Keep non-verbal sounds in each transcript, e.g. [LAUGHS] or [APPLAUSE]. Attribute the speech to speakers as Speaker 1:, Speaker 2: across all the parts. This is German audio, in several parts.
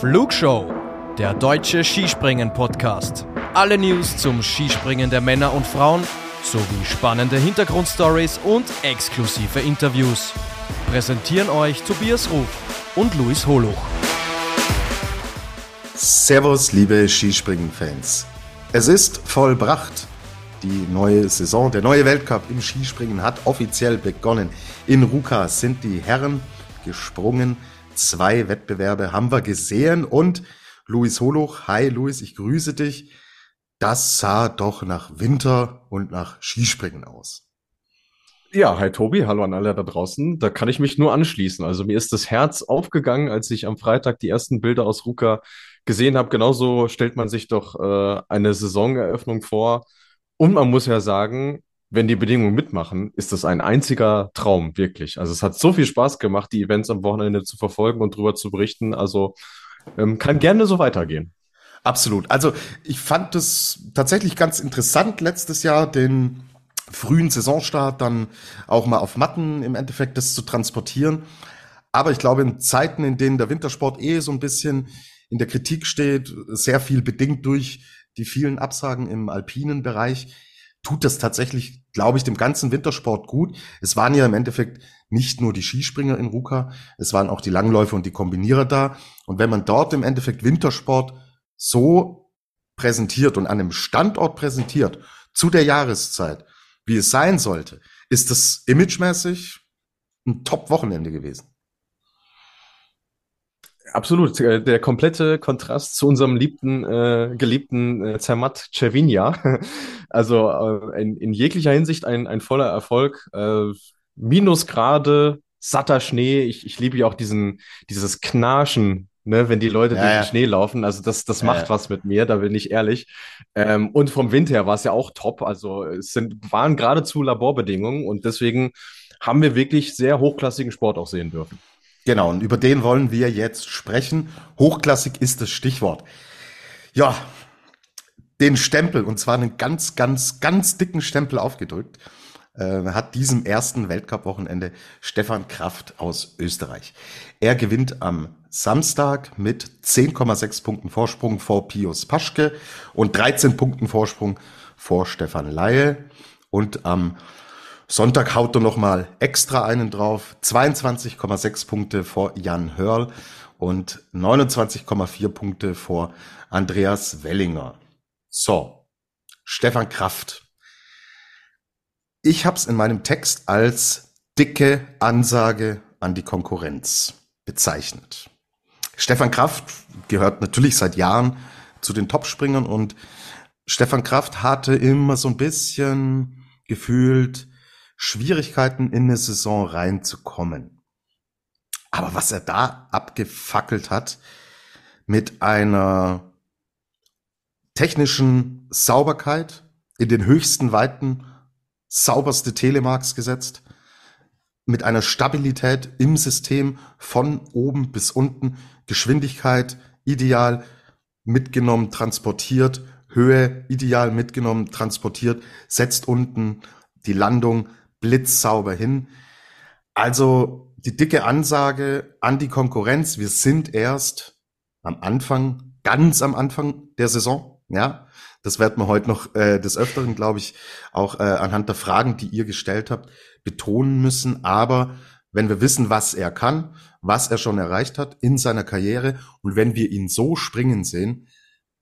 Speaker 1: Flugshow, der deutsche Skispringen-Podcast. Alle News zum Skispringen der Männer und Frauen sowie spannende Hintergrundstories und exklusive Interviews. Präsentieren euch Tobias Ruf und Luis Holuch.
Speaker 2: Servus, liebe Skispringen-Fans. Es ist vollbracht. Die neue Saison, der neue Weltcup im Skispringen hat offiziell begonnen. In Ruka sind die Herren gesprungen. Zwei Wettbewerbe haben wir gesehen und Luis Holuch, hi Luis, ich grüße dich. Das sah doch nach Winter und nach Skispringen aus.
Speaker 3: Ja, hi Tobi, hallo an alle da draußen. Da kann ich mich nur anschließen. Also mir ist das Herz aufgegangen, als ich am Freitag die ersten Bilder aus Ruka gesehen habe. Genauso stellt man sich doch äh, eine Saisoneröffnung vor. Und man muss ja sagen, wenn die Bedingungen mitmachen, ist das ein einziger Traum, wirklich. Also es hat so viel Spaß gemacht, die Events am Wochenende zu verfolgen und drüber zu berichten. Also ähm, kann gerne so weitergehen.
Speaker 2: Absolut. Also ich fand es tatsächlich ganz interessant letztes Jahr, den frühen Saisonstart dann auch mal auf Matten im Endeffekt das zu transportieren. Aber ich glaube, in Zeiten, in denen der Wintersport eh so ein bisschen in der Kritik steht, sehr viel bedingt durch die vielen Absagen im alpinen Bereich, tut das tatsächlich, glaube ich, dem ganzen Wintersport gut. Es waren ja im Endeffekt nicht nur die Skispringer in Ruka, es waren auch die Langläufer und die Kombinierer da. Und wenn man dort im Endeffekt Wintersport so präsentiert und an einem Standort präsentiert, zu der Jahreszeit, wie es sein sollte, ist das imagemäßig ein Top-Wochenende gewesen.
Speaker 3: Absolut, äh, der komplette Kontrast zu unserem liebten, äh, geliebten äh, Zermatt Cervinia. [LAUGHS] Also äh, in, in jeglicher Hinsicht ein, ein voller Erfolg. Äh, Minusgrade, satter Schnee. Ich, ich liebe ja auch diesen, dieses Knarschen, ne, wenn die Leute ja, durch den Schnee laufen. Also das, das macht ja. was mit mir, da bin ich ehrlich. Ähm, und vom Wind her war es ja auch top. Also es sind, waren geradezu Laborbedingungen und deswegen haben wir wirklich sehr hochklassigen Sport auch sehen dürfen.
Speaker 2: Genau, und über den wollen wir jetzt sprechen. Hochklassig ist das Stichwort. Ja, den Stempel, und zwar einen ganz, ganz, ganz dicken Stempel aufgedrückt, äh, hat diesem ersten Weltcup-Wochenende Stefan Kraft aus Österreich. Er gewinnt am Samstag mit 10,6 Punkten Vorsprung vor Pius Paschke und 13 Punkten Vorsprung vor Stefan Laie. Und am Sonntag haut er nochmal extra einen drauf. 22,6 Punkte vor Jan Hörl und 29,4 Punkte vor Andreas Wellinger. So, Stefan Kraft. Ich habe es in meinem Text als dicke Ansage an die Konkurrenz bezeichnet. Stefan Kraft gehört natürlich seit Jahren zu den Topspringern und Stefan Kraft hatte immer so ein bisschen gefühlt Schwierigkeiten in eine Saison reinzukommen. Aber was er da abgefackelt hat mit einer technischen Sauberkeit in den höchsten Weiten, sauberste Telemarks gesetzt, mit einer Stabilität im System von oben bis unten, Geschwindigkeit ideal mitgenommen, transportiert, Höhe ideal mitgenommen, transportiert, setzt unten die Landung blitzsauber hin. Also die dicke Ansage an die Konkurrenz, wir sind erst am Anfang, ganz am Anfang der Saison, ja. Das werden wir heute noch äh, des Öfteren, glaube ich, auch äh, anhand der Fragen, die ihr gestellt habt, betonen müssen. Aber wenn wir wissen, was er kann, was er schon erreicht hat in seiner Karriere und wenn wir ihn so springen sehen,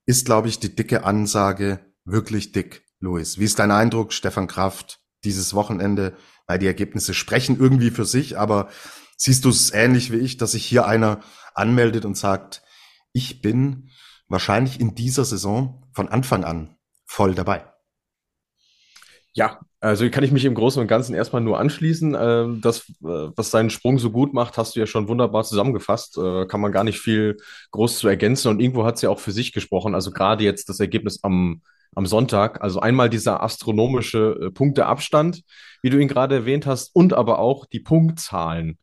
Speaker 2: ist, glaube ich, die dicke Ansage wirklich dick, Luis. Wie ist dein Eindruck, Stefan Kraft? Dieses Wochenende, weil die Ergebnisse sprechen irgendwie für sich, aber siehst du es ähnlich wie ich, dass sich hier einer anmeldet und sagt, ich bin wahrscheinlich in dieser Saison von Anfang an voll dabei.
Speaker 3: Ja, also kann ich mich im Großen und Ganzen erstmal nur anschließen. Ähm, das, äh, was seinen Sprung so gut macht, hast du ja schon wunderbar zusammengefasst. Äh, kann man gar nicht viel groß zu ergänzen. Und irgendwo hat es ja auch für sich gesprochen. Also gerade jetzt das Ergebnis am am Sonntag. Also einmal dieser astronomische äh, Punkteabstand, wie du ihn gerade erwähnt hast, und aber auch die Punktzahlen.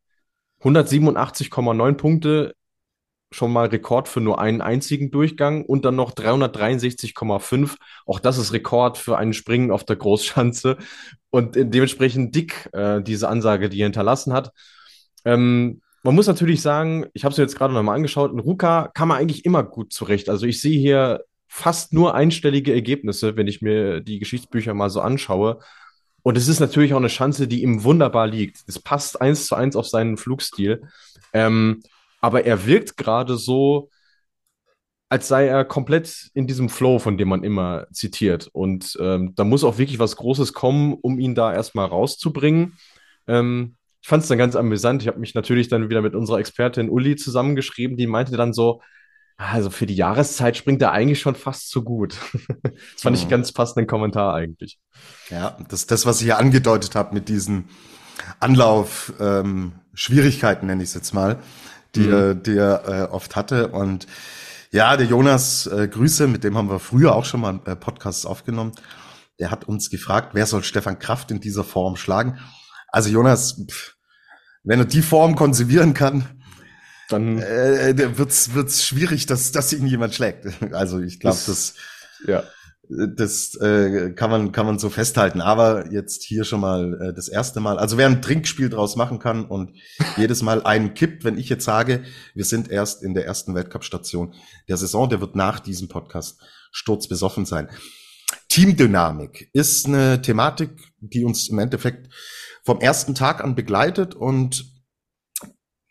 Speaker 3: 187,9 Punkte, schon mal Rekord für nur einen einzigen Durchgang und dann noch 363,5. Auch das ist Rekord für einen Springen auf der Großschanze und dementsprechend dick äh, diese Ansage, die er hinterlassen hat. Ähm, man muss natürlich sagen, ich habe es jetzt gerade nochmal angeschaut, in Ruka kam man eigentlich immer gut zurecht. Also ich sehe hier fast nur einstellige Ergebnisse, wenn ich mir die Geschichtsbücher mal so anschaue. Und es ist natürlich auch eine Chance, die ihm wunderbar liegt. Es passt eins zu eins auf seinen Flugstil. Ähm, aber er wirkt gerade so, als sei er komplett in diesem Flow, von dem man immer zitiert. Und ähm, da muss auch wirklich was Großes kommen, um ihn da erstmal rauszubringen. Ähm, ich fand es dann ganz amüsant. Ich habe mich natürlich dann wieder mit unserer Expertin Uli zusammengeschrieben, die meinte dann so, also für die Jahreszeit springt er eigentlich schon fast zu gut. [LAUGHS] das fand ich mhm. ganz passenden Kommentar eigentlich.
Speaker 2: Ja, das das, was ich ja angedeutet habe mit diesen Anlauf ähm, nenne ich es jetzt mal, die, mhm. er, die er äh, oft hatte. Und ja, der Jonas, äh, Grüße, mit dem haben wir früher auch schon mal äh, Podcasts aufgenommen. Der hat uns gefragt, wer soll Stefan Kraft in dieser Form schlagen? Also Jonas, pff, wenn er die Form konservieren kann, dann äh, wird's wird's schwierig, dass dass ihn jemand schlägt. [LAUGHS] Also ich glaube, das ja das äh, kann man kann man so festhalten. Aber jetzt hier schon mal äh, das erste Mal. Also wer ein Trinkspiel draus machen kann und jedes Mal einen kippt, wenn ich jetzt sage, wir sind erst in der ersten Weltcup-Station der Saison, der wird nach diesem Podcast sturzbesoffen sein. Teamdynamik ist eine Thematik, die uns im Endeffekt vom ersten Tag an begleitet und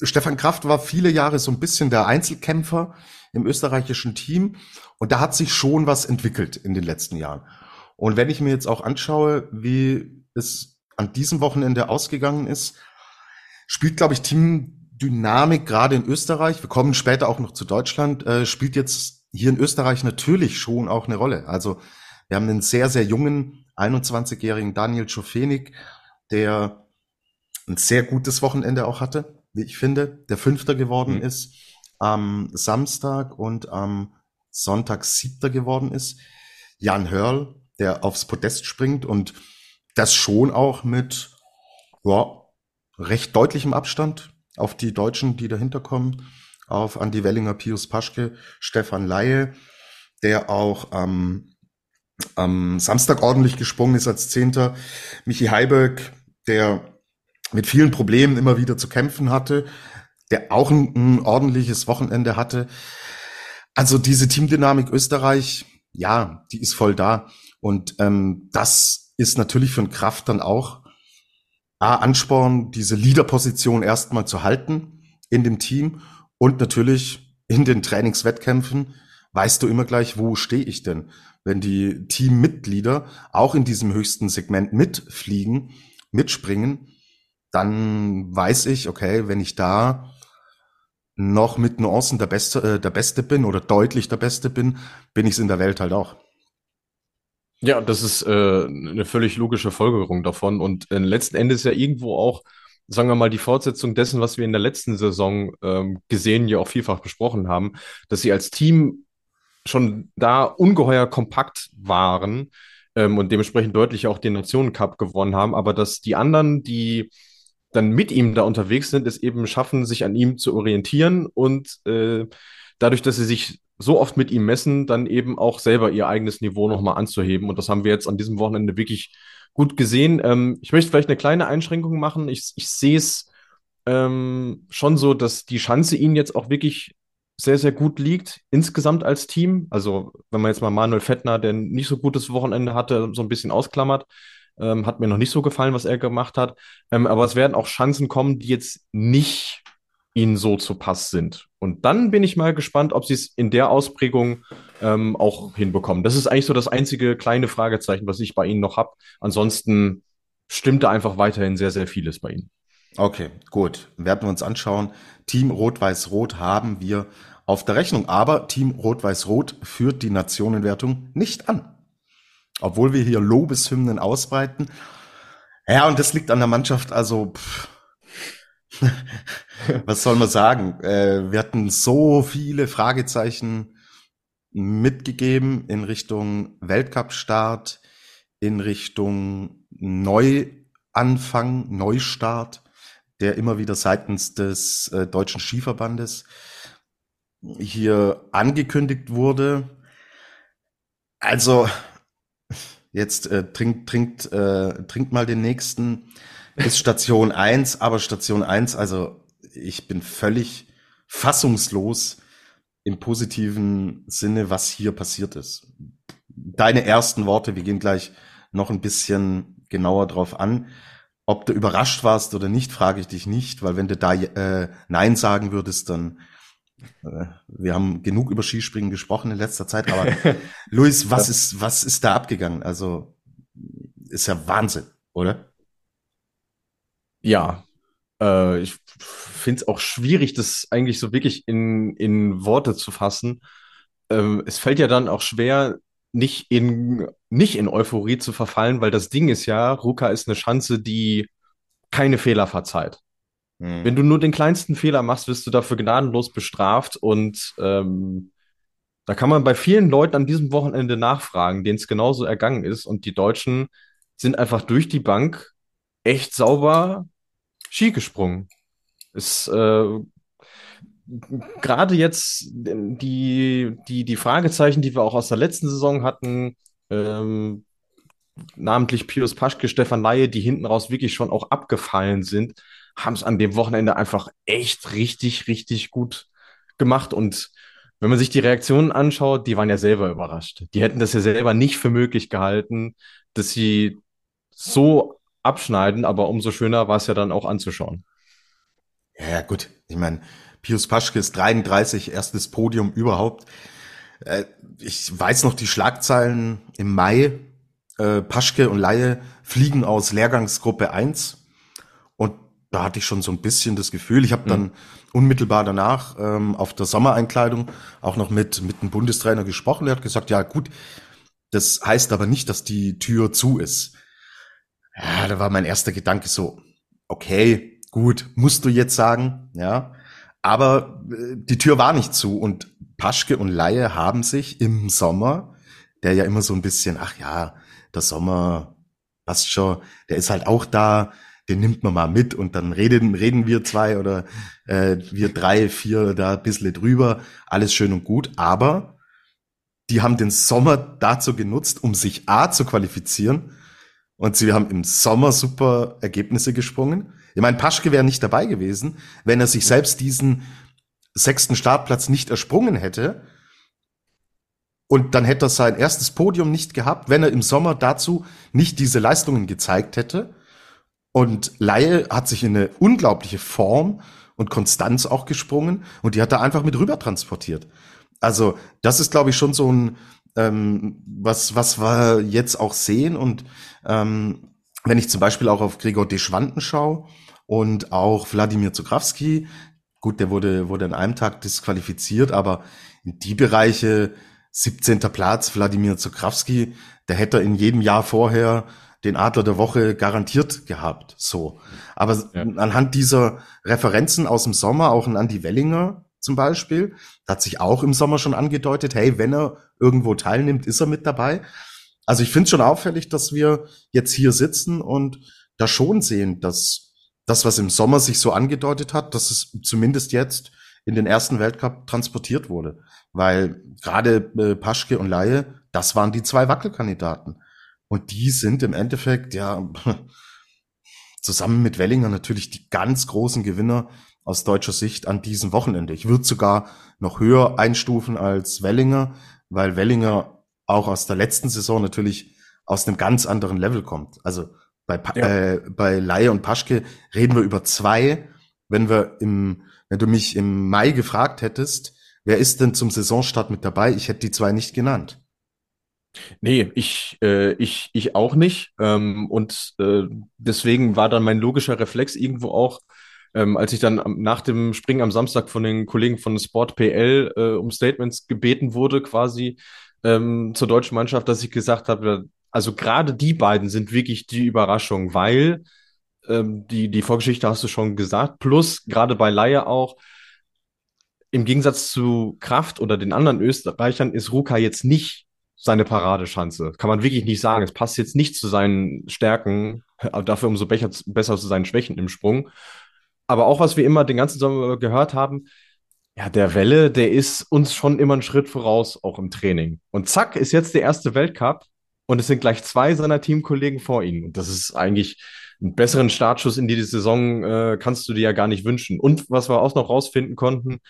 Speaker 2: Stefan Kraft war viele Jahre so ein bisschen der Einzelkämpfer im österreichischen Team und da hat sich schon was entwickelt in den letzten Jahren. Und wenn ich mir jetzt auch anschaue, wie es an diesem Wochenende ausgegangen ist, spielt, glaube ich, Teamdynamik gerade in Österreich, wir kommen später auch noch zu Deutschland, äh, spielt jetzt hier in Österreich natürlich schon auch eine Rolle. Also wir haben einen sehr, sehr jungen, 21-jährigen Daniel Schofenig, der ein sehr gutes Wochenende auch hatte, wie ich finde, der Fünfter geworden mhm. ist, am Samstag und am Sonntag Siebter geworden ist. Jan Hörl, der aufs Podest springt und das schon auch mit ja, recht deutlichem Abstand auf die Deutschen, die dahinter kommen, auf Andi Wellinger, Pius Paschke, Stefan Laie, der auch am, am Samstag ordentlich gesprungen ist als Zehnter, Michi Heiberg, der mit vielen Problemen immer wieder zu kämpfen hatte, der auch ein, ein ordentliches Wochenende hatte. Also diese Teamdynamik Österreich, ja, die ist voll da. Und ähm, das ist natürlich für einen Kraft dann auch A, Ansporn, diese Leaderposition erstmal zu halten in dem Team und natürlich in den Trainingswettkämpfen weißt du immer gleich, wo stehe ich denn? Wenn die Teammitglieder auch in diesem höchsten Segment mitfliegen, mitspringen, dann weiß ich, okay, wenn ich da noch mit Nuancen der Beste, äh, der Beste bin oder deutlich der Beste bin, bin ich es in der Welt halt auch.
Speaker 3: Ja, das ist äh, eine völlig logische Folgerung davon und äh, letzten Endes ja irgendwo auch, sagen wir mal, die Fortsetzung dessen, was wir in der letzten Saison ähm, gesehen, ja auch vielfach besprochen haben, dass sie als Team schon da ungeheuer kompakt waren ähm, und dementsprechend deutlich auch den Nationen Cup gewonnen haben, aber dass die anderen, die dann mit ihm da unterwegs sind, es eben schaffen, sich an ihm zu orientieren und äh, dadurch, dass sie sich so oft mit ihm messen, dann eben auch selber ihr eigenes Niveau nochmal anzuheben. Und das haben wir jetzt an diesem Wochenende wirklich gut gesehen. Ähm, ich möchte vielleicht eine kleine Einschränkung machen. Ich, ich sehe es ähm, schon so, dass die Chance ihnen jetzt auch wirklich sehr, sehr gut liegt, insgesamt als Team. Also, wenn man jetzt mal Manuel Fettner, der nicht so gutes Wochenende hatte, so ein bisschen ausklammert, ähm, hat mir noch nicht so gefallen, was er gemacht hat. Ähm, aber es werden auch Chancen kommen, die jetzt nicht ihnen so zu Pass sind. Und dann bin ich mal gespannt, ob sie es in der Ausprägung ähm, auch hinbekommen. Das ist eigentlich so das einzige kleine Fragezeichen, was ich bei ihnen noch habe. Ansonsten stimmt da einfach weiterhin sehr, sehr vieles bei ihnen.
Speaker 2: Okay, gut. Werden wir uns anschauen. Team Rot-Weiß-Rot haben wir auf der Rechnung. Aber Team Rot-Weiß-Rot führt die Nationenwertung nicht an obwohl wir hier Lobeshymnen ausbreiten. Ja, und das liegt an der Mannschaft, also pff, [LAUGHS] was soll man sagen? Äh, wir hatten so viele Fragezeichen mitgegeben in Richtung Weltcup-Start, in Richtung Neuanfang, Neustart, der immer wieder seitens des äh, Deutschen Skiverbandes hier angekündigt wurde. Also jetzt äh, trinkt, trinkt, äh, trinkt mal den nächsten. Ist Station [LAUGHS] eins, aber Station eins, also ich bin völlig fassungslos im positiven Sinne, was hier passiert ist. Deine ersten Worte, wir gehen gleich noch ein bisschen genauer drauf an. Ob du überrascht warst oder nicht, frage ich dich nicht, weil wenn du da äh, Nein sagen würdest, dann wir haben genug über Skispringen gesprochen in letzter Zeit, aber [LAUGHS] Luis, was ja. ist was ist da abgegangen? Also ist ja Wahnsinn, oder?
Speaker 3: Ja, äh, ich finde es auch schwierig, das eigentlich so wirklich in, in Worte zu fassen. Ähm, es fällt ja dann auch schwer, nicht in, nicht in Euphorie zu verfallen, weil das Ding ist ja, Ruka ist eine Schanze, die keine Fehler verzeiht. Hm. Wenn du nur den kleinsten Fehler machst, wirst du dafür gnadenlos bestraft und ähm, da kann man bei vielen Leuten an diesem Wochenende nachfragen, denen es genauso ergangen ist und die Deutschen sind einfach durch die Bank echt sauber Ski gesprungen. Ist äh, gerade jetzt die, die, die Fragezeichen, die wir auch aus der letzten Saison hatten, ähm, namentlich Pius Paschke, Stefan Laie, die hinten raus wirklich schon auch abgefallen sind, haben es an dem Wochenende einfach echt richtig, richtig gut gemacht. Und wenn man sich die Reaktionen anschaut, die waren ja selber überrascht. Die hätten das ja selber nicht für möglich gehalten, dass sie so abschneiden, aber umso schöner war es ja dann auch anzuschauen.
Speaker 2: Ja, gut. Ich meine, Pius Paschke ist 33, erstes Podium überhaupt. Äh, ich weiß noch die Schlagzeilen im Mai. Äh, Paschke und Laie fliegen aus Lehrgangsgruppe 1. Da hatte ich schon so ein bisschen das Gefühl. Ich habe dann mhm. unmittelbar danach ähm, auf der Sommereinkleidung auch noch mit, mit einem Bundestrainer gesprochen. Der hat gesagt, ja gut, das heißt aber nicht, dass die Tür zu ist. Ja, da war mein erster Gedanke so, okay, gut, musst du jetzt sagen, ja. Aber äh, die Tür war nicht zu und Paschke und Laie haben sich im Sommer, der ja immer so ein bisschen, ach ja, der Sommer passt schon, der ist halt auch da, den nimmt man mal mit und dann reden, reden wir zwei oder äh, wir drei, vier da ein bisschen drüber, alles schön und gut, aber die haben den Sommer dazu genutzt, um sich A zu qualifizieren und sie haben im Sommer super Ergebnisse gesprungen. Ich meine, Paschke wäre nicht dabei gewesen, wenn er sich selbst diesen sechsten Startplatz nicht ersprungen hätte. Und dann hätte er sein erstes Podium nicht gehabt, wenn er im Sommer dazu nicht diese Leistungen gezeigt hätte. Und Laie hat sich in eine unglaubliche Form und Konstanz auch gesprungen und die hat er einfach mit rüber transportiert. Also das ist, glaube ich, schon so ein, ähm, was, was wir jetzt auch sehen. Und ähm, wenn ich zum Beispiel auch auf Gregor Deschwanden schaue und auch Wladimir Zukrawski, gut, der wurde, wurde an einem Tag disqualifiziert, aber in die Bereiche 17. Platz, Wladimir Zukrawski, der hätte in jedem Jahr vorher den Adler der Woche garantiert gehabt. So. Aber ja. anhand dieser Referenzen aus dem Sommer, auch ein Andy Wellinger zum Beispiel, hat sich auch im Sommer schon angedeutet, hey, wenn er irgendwo teilnimmt, ist er mit dabei. Also ich finde es schon auffällig, dass wir jetzt hier sitzen und da schon sehen, dass das, was im Sommer sich so angedeutet hat, dass es zumindest jetzt in den ersten Weltcup transportiert wurde. Weil gerade äh, Paschke und Laie, das waren die zwei Wackelkandidaten. Und die sind im Endeffekt, ja, [LAUGHS] zusammen mit Wellinger natürlich die ganz großen Gewinner aus deutscher Sicht an diesem Wochenende. Ich würde sogar noch höher einstufen als Wellinger, weil Wellinger auch aus der letzten Saison natürlich aus einem ganz anderen Level kommt. Also bei, ja. äh, bei Laie und Paschke reden wir über zwei. Wenn wir im, wenn du mich im Mai gefragt hättest, wer ist denn zum Saisonstart mit dabei? Ich hätte die zwei nicht genannt.
Speaker 3: Nee, ich, äh, ich, ich auch nicht. Ähm, und äh, deswegen war dann mein logischer Reflex irgendwo auch, ähm, als ich dann nach dem Springen am Samstag von den Kollegen von Sport PL äh, um Statements gebeten wurde, quasi ähm, zur deutschen Mannschaft, dass ich gesagt habe, also gerade die beiden sind wirklich die Überraschung, weil ähm, die, die Vorgeschichte hast du schon gesagt, plus gerade bei Laie auch, im Gegensatz zu Kraft oder den anderen Österreichern ist Ruka jetzt nicht seine Paradeschanze. Kann man wirklich nicht sagen. Es passt jetzt nicht zu seinen Stärken, dafür umso besser, besser zu seinen Schwächen im Sprung. Aber auch, was wir immer den ganzen Sommer gehört haben, ja, der Welle, der ist uns schon immer einen Schritt voraus, auch im Training. Und zack, ist jetzt der erste Weltcup und es sind gleich zwei seiner Teamkollegen vor ihm. Und das ist eigentlich einen besseren Startschuss in die Saison äh, kannst du dir ja gar nicht wünschen. Und was wir auch noch rausfinden konnten,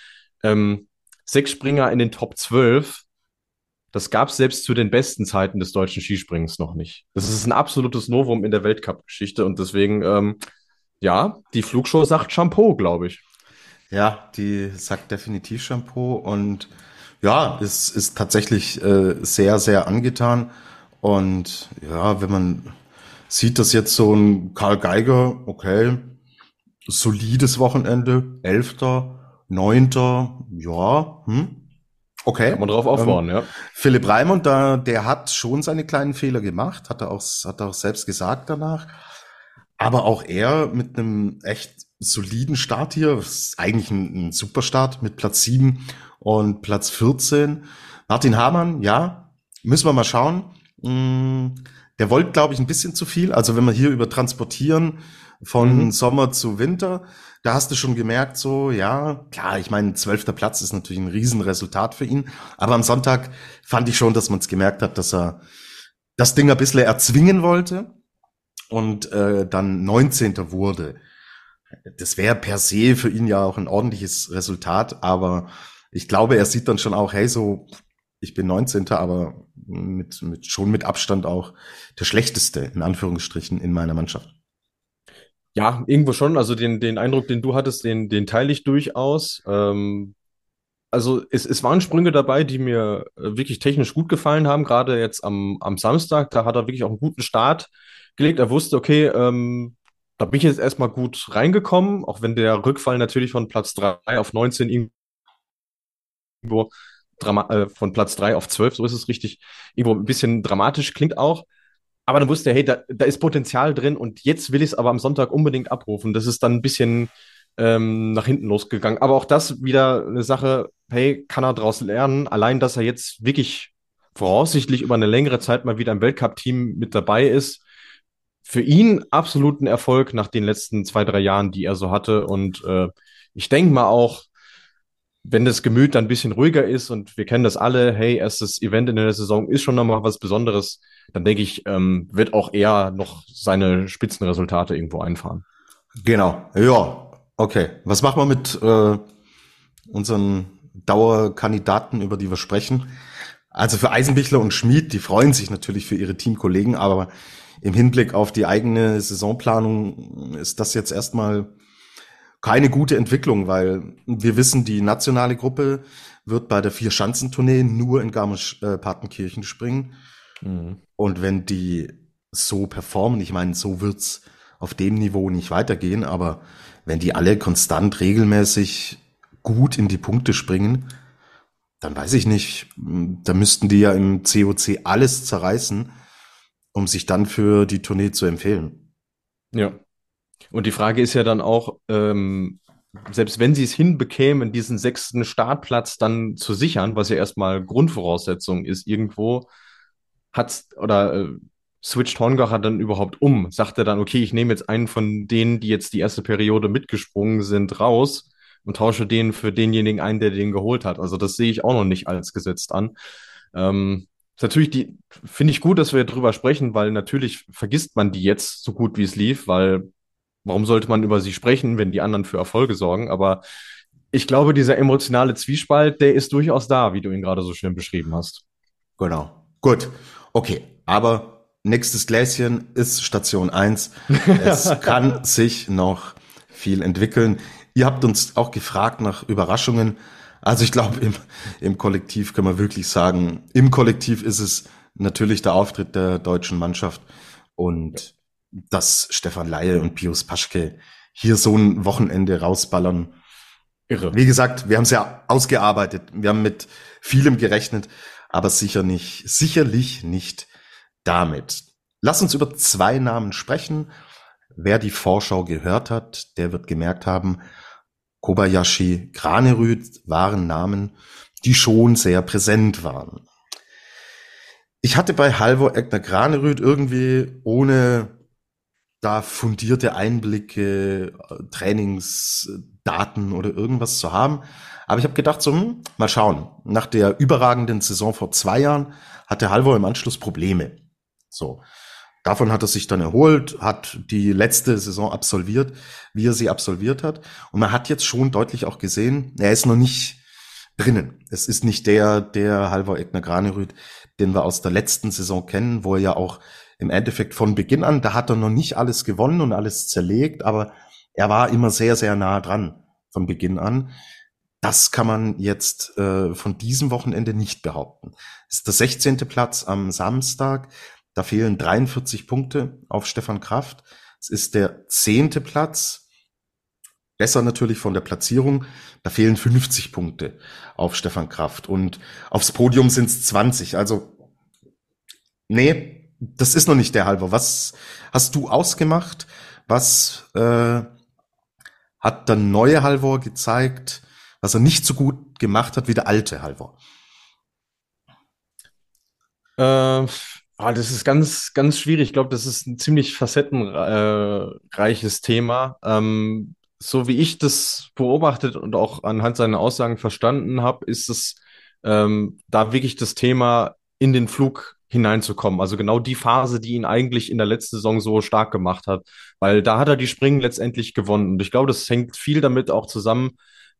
Speaker 3: ähm, sechs Springer in den Top 12, das gab es selbst zu den besten Zeiten des deutschen Skispringens noch nicht. Das ist ein absolutes Novum in der Weltcup-Geschichte und deswegen, ähm, ja, die Flugshow sagt Shampoo, glaube ich.
Speaker 2: Ja, die sagt definitiv Shampoo und ja, es ist tatsächlich äh, sehr, sehr angetan. Und ja, wenn man sieht, dass jetzt so ein Karl Geiger, okay, solides Wochenende, Elfter, Neunter, ja, hm, okay.
Speaker 3: Kann man drauf aufbauen, ähm, ja.
Speaker 2: Philipp Raimund, da, der hat schon seine kleinen Fehler gemacht, hat er auch, hat er auch selbst gesagt danach. Aber auch er mit einem echt soliden Start hier, eigentlich ein, ein super Start mit Platz sieben und Platz 14. Martin Hamann, ja, müssen wir mal schauen. Mm, der wollte, glaube ich, ein bisschen zu viel. Also wenn wir hier über transportieren von mhm. Sommer zu Winter, da hast du schon gemerkt, so, ja, klar, ich meine, zwölfter Platz ist natürlich ein Riesenresultat für ihn. Aber am Sonntag fand ich schon, dass man es gemerkt hat, dass er das Ding ein bisschen erzwingen wollte und äh, dann 19. wurde. Das wäre per se für ihn ja auch ein ordentliches Resultat, aber ich glaube, er sieht dann schon auch, hey, so, ich bin 19. aber mit, mit, schon mit Abstand auch der schlechteste, in Anführungsstrichen, in meiner Mannschaft.
Speaker 3: Ja, irgendwo schon. Also den, den Eindruck, den du hattest, den, den teile ich durchaus. Ähm, also es, es waren Sprünge dabei, die mir äh, wirklich technisch gut gefallen haben. Gerade jetzt am, am Samstag, da hat er wirklich auch einen guten Start gelegt. Er wusste, okay, ähm, da bin ich jetzt erstmal gut reingekommen, auch wenn der Rückfall natürlich von Platz 3 auf 19 irgendwo äh, von Platz 3 auf 12, so ist es richtig, irgendwo ein bisschen dramatisch klingt auch. Aber dann wusste er, hey, da, da ist Potenzial drin und jetzt will ich es aber am Sonntag unbedingt abrufen. Das ist dann ein bisschen ähm, nach hinten losgegangen. Aber auch das wieder eine Sache, hey, kann er daraus lernen? Allein, dass er jetzt wirklich voraussichtlich über eine längere Zeit mal wieder im Weltcup-Team mit dabei ist, für ihn absoluten Erfolg nach den letzten zwei, drei Jahren, die er so hatte. Und äh, ich denke mal auch, wenn das Gemüt dann ein bisschen ruhiger ist und wir kennen das alle, hey, erstes Event in der Saison ist schon nochmal was Besonderes, dann denke ich, ähm, wird auch er noch seine Spitzenresultate irgendwo einfahren.
Speaker 2: Genau, ja, okay. Was machen wir mit äh, unseren Dauerkandidaten, über die wir sprechen? Also für Eisenbichler und Schmid, die freuen sich natürlich für ihre Teamkollegen, aber im Hinblick auf die eigene Saisonplanung ist das jetzt erstmal keine gute Entwicklung, weil wir wissen, die nationale Gruppe wird bei der Vier-Schanzentournee nur in Garmisch-Partenkirchen springen. Mhm. Und wenn die so performen, ich meine, so wird's auf dem Niveau nicht weitergehen, aber wenn die alle konstant regelmäßig gut in die Punkte springen, dann weiß ich nicht, da müssten die ja im COC alles zerreißen, um sich dann für die Tournee zu empfehlen.
Speaker 3: Ja. Und die Frage ist ja dann auch, ähm, selbst wenn sie es hinbekämen, diesen sechsten Startplatz dann zu sichern, was ja erstmal Grundvoraussetzung ist, irgendwo hat oder äh, switcht Horngacher dann überhaupt um? Sagt er dann, okay, ich nehme jetzt einen von denen, die jetzt die erste Periode mitgesprungen sind, raus und tausche den für denjenigen ein, der den geholt hat. Also das sehe ich auch noch nicht als gesetzt an. Ähm, ist natürlich die, finde ich gut, dass wir drüber sprechen, weil natürlich vergisst man die jetzt so gut wie es lief, weil warum sollte man über sie sprechen, wenn die anderen für Erfolge sorgen? Aber ich glaube, dieser emotionale Zwiespalt, der ist durchaus da, wie du ihn gerade so schön beschrieben hast.
Speaker 2: Genau. Gut. Okay. Aber nächstes Gläschen ist Station 1. Es [LAUGHS] kann sich noch viel entwickeln. Ihr habt uns auch gefragt nach Überraschungen. Also ich glaube, im, im Kollektiv kann man wirklich sagen, im Kollektiv ist es natürlich der Auftritt der deutschen Mannschaft und dass Stefan Laie und Pius Paschke hier so ein Wochenende rausballern. Irre. Wie gesagt, wir haben es ja ausgearbeitet. Wir haben mit vielem gerechnet, aber sicher nicht, sicherlich nicht damit. Lass uns über zwei Namen sprechen. Wer die Vorschau gehört hat, der wird gemerkt haben, Kobayashi, Granerüth waren Namen, die schon sehr präsent waren. Ich hatte bei Halvor Egner Granerüth irgendwie ohne da fundierte Einblicke, Trainingsdaten oder irgendwas zu haben. Aber ich habe gedacht, so, hm, mal schauen. Nach der überragenden Saison vor zwei Jahren hatte Halvor im Anschluss Probleme. So. Davon hat er sich dann erholt, hat die letzte Saison absolviert, wie er sie absolviert hat. Und man hat jetzt schon deutlich auch gesehen, er ist noch nicht drinnen. Es ist nicht der, der Halvor Egner Granerüth, den wir aus der letzten Saison kennen, wo er ja auch im Endeffekt von Beginn an, da hat er noch nicht alles gewonnen und alles zerlegt, aber er war immer sehr, sehr nah dran von Beginn an. Das kann man jetzt äh, von diesem Wochenende nicht behaupten. Es ist der 16. Platz am Samstag. Da fehlen 43 Punkte auf Stefan Kraft. Es ist der zehnte Platz. Besser natürlich von der Platzierung. Da fehlen 50 Punkte auf Stefan Kraft. Und aufs Podium sind es 20. Also, nee, das ist noch nicht der Halber. Was hast du ausgemacht? Was äh, hat der neue Halvor gezeigt, was er nicht so gut gemacht hat wie der alte Halvor?
Speaker 3: Äh, Ah, das ist ganz, ganz schwierig. Ich glaube, das ist ein ziemlich facettenreiches Thema. Ähm, so wie ich das beobachtet und auch anhand seiner Aussagen verstanden habe, ist es ähm, da wirklich das Thema, in den Flug hineinzukommen. Also genau die Phase, die ihn eigentlich in der letzten Saison so stark gemacht hat. Weil da hat er die Springen letztendlich gewonnen. Und ich glaube, das hängt viel damit auch zusammen,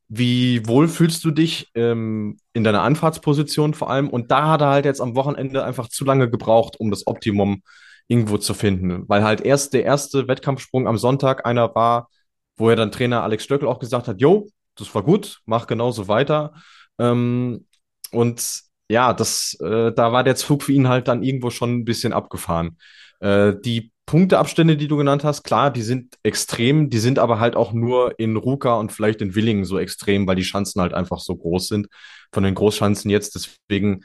Speaker 3: wie wohl fühlst du dich ähm, in deiner Anfahrtsposition vor allem? Und da hat er halt jetzt am Wochenende einfach zu lange gebraucht, um das Optimum irgendwo zu finden. Weil halt erst der erste Wettkampfsprung am Sonntag einer war, wo er dann Trainer Alex Stöckel auch gesagt hat, jo, das war gut, mach genauso weiter. Ähm, und ja, das, äh, da war der Zug für ihn halt dann irgendwo schon ein bisschen abgefahren. Äh, die Punkteabstände, die du genannt hast, klar, die sind extrem, die sind aber halt auch nur in Ruka und vielleicht in Willingen so extrem, weil die Chancen halt einfach so groß sind von den Großschanzen jetzt. Deswegen,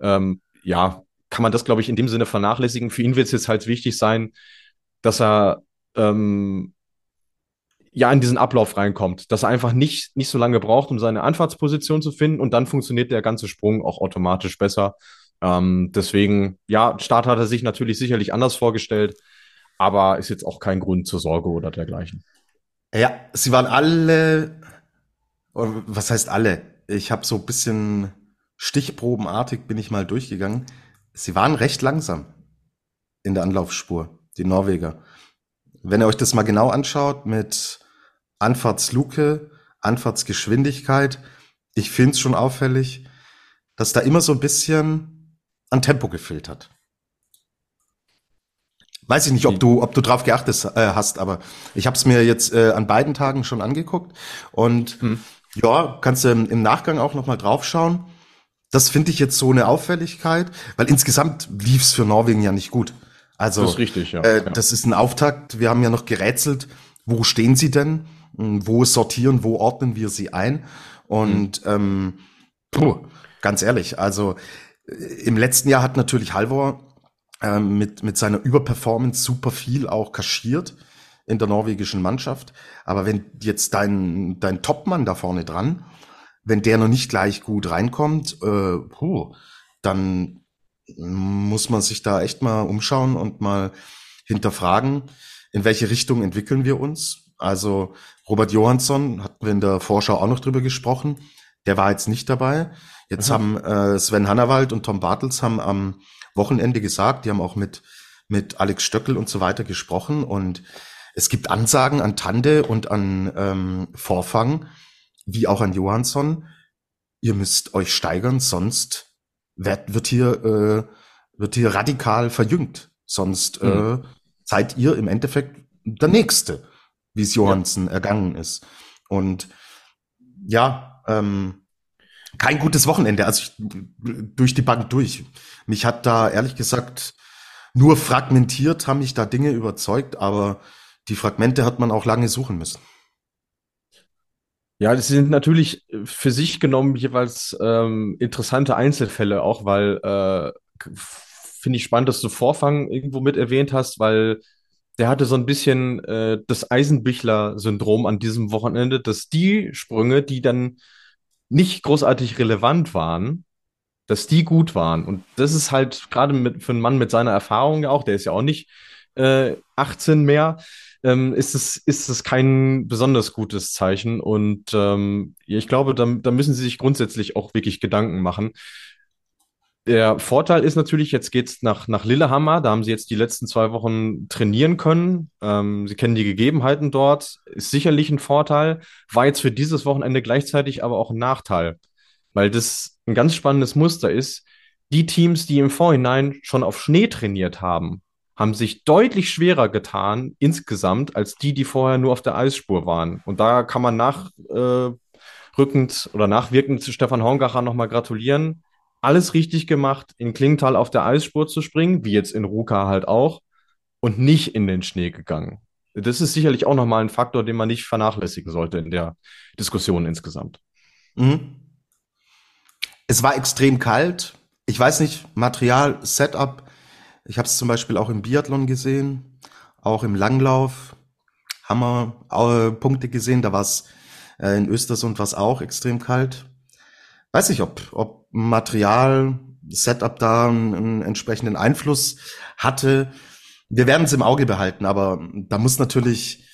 Speaker 3: ähm, ja, kann man das, glaube ich, in dem Sinne vernachlässigen. Für ihn wird es jetzt halt wichtig sein, dass er ähm, ja in diesen Ablauf reinkommt, dass er einfach nicht, nicht so lange braucht, um seine Anfahrtsposition zu finden und dann funktioniert der ganze Sprung auch automatisch besser. Ähm, deswegen, ja, Start hat er sich natürlich sicherlich anders vorgestellt, aber ist jetzt auch kein Grund zur Sorge oder dergleichen.
Speaker 2: Ja, sie waren alle, was heißt alle? Ich habe so ein bisschen stichprobenartig bin ich mal durchgegangen. Sie waren recht langsam in der Anlaufspur, die Norweger. Wenn ihr euch das mal genau anschaut mit Anfahrtsluke, Anfahrtsgeschwindigkeit, ich finde es schon auffällig, dass da immer so ein bisschen an Tempo gefehlt hat. Weiß ich nicht, ob du, ob du drauf geachtet äh, hast, aber ich habe es mir jetzt äh, an beiden Tagen schon angeguckt und hm. ja, kannst du im Nachgang auch noch mal draufschauen. Das finde ich jetzt so eine Auffälligkeit, weil insgesamt lief es für Norwegen ja nicht gut. Also
Speaker 3: das ist richtig, ja.
Speaker 2: Äh, das ist ein Auftakt. Wir haben ja noch gerätselt, wo stehen sie denn? Hm, wo sortieren, wo ordnen wir sie ein? Und hm. ähm, puh, ganz ehrlich, also im letzten Jahr hat natürlich Halvor ähm, mit, mit seiner Überperformance super viel auch kaschiert in der norwegischen Mannschaft. Aber wenn jetzt dein, dein Topmann da vorne dran, wenn der noch nicht gleich gut reinkommt, äh, puh, dann muss man sich da echt mal umschauen und mal hinterfragen, in welche Richtung entwickeln wir uns. Also Robert Johansson hatten wir in der Vorschau auch noch drüber gesprochen. Der war jetzt nicht dabei. Jetzt mhm. haben äh, Sven Hannawald und Tom Bartels haben am Wochenende gesagt, die haben auch mit, mit Alex Stöckel und so weiter gesprochen und es gibt Ansagen an Tande und an ähm, Vorfang, wie auch an Johansson, ihr müsst euch steigern, sonst wird, wird hier äh, wird hier radikal verjüngt. Sonst mhm. äh, seid ihr im Endeffekt der Nächste, wie es Johansson ja. ergangen ist. Und ja, ähm, kein gutes Wochenende, also ich, durch die Bank durch. Mich hat da ehrlich gesagt nur fragmentiert, haben mich da Dinge überzeugt, aber die Fragmente hat man auch lange suchen müssen.
Speaker 3: Ja, das sind natürlich für sich genommen jeweils ähm, interessante Einzelfälle auch, weil äh, finde ich spannend, dass du Vorfang irgendwo mit erwähnt hast, weil der hatte so ein bisschen äh, das Eisenbichler-Syndrom an diesem Wochenende, dass die Sprünge, die dann nicht großartig relevant waren, dass die gut waren. Und das ist halt gerade für einen Mann mit seiner Erfahrung ja auch, der ist ja auch nicht äh, 18 mehr, ähm, ist es ist es kein besonders gutes Zeichen. Und ähm, ich glaube, da, da müssen sie sich grundsätzlich auch wirklich Gedanken machen. Der Vorteil ist natürlich, jetzt geht's nach, nach Lillehammer. Da haben sie jetzt die letzten zwei Wochen trainieren können. Ähm, sie kennen die Gegebenheiten dort. Ist sicherlich ein Vorteil. War jetzt für dieses Wochenende gleichzeitig aber auch ein Nachteil, weil das ein ganz spannendes Muster ist. Die Teams, die im Vorhinein schon auf Schnee trainiert haben, haben sich deutlich schwerer getan insgesamt als die, die vorher nur auf der Eisspur waren. Und da kann man nachrückend äh, oder nachwirkend zu Stefan Horngacher nochmal gratulieren alles richtig gemacht, in Klingenthal auf der Eisspur zu springen, wie jetzt in Ruka halt auch, und nicht in den Schnee gegangen. Das ist sicherlich auch nochmal ein Faktor, den man nicht vernachlässigen sollte in der Diskussion insgesamt. Mhm.
Speaker 2: Es war extrem kalt. Ich weiß nicht, Material, Setup. Ich habe es zum Beispiel auch im Biathlon gesehen, auch im Langlauf. Hammer äh, Punkte gesehen. Da war es äh, in Östersund war auch extrem kalt. Weiß nicht, ob, ob Material, Setup da einen, entsprechenden Einfluss hatte. Wir werden es im Auge behalten, aber da muss natürlich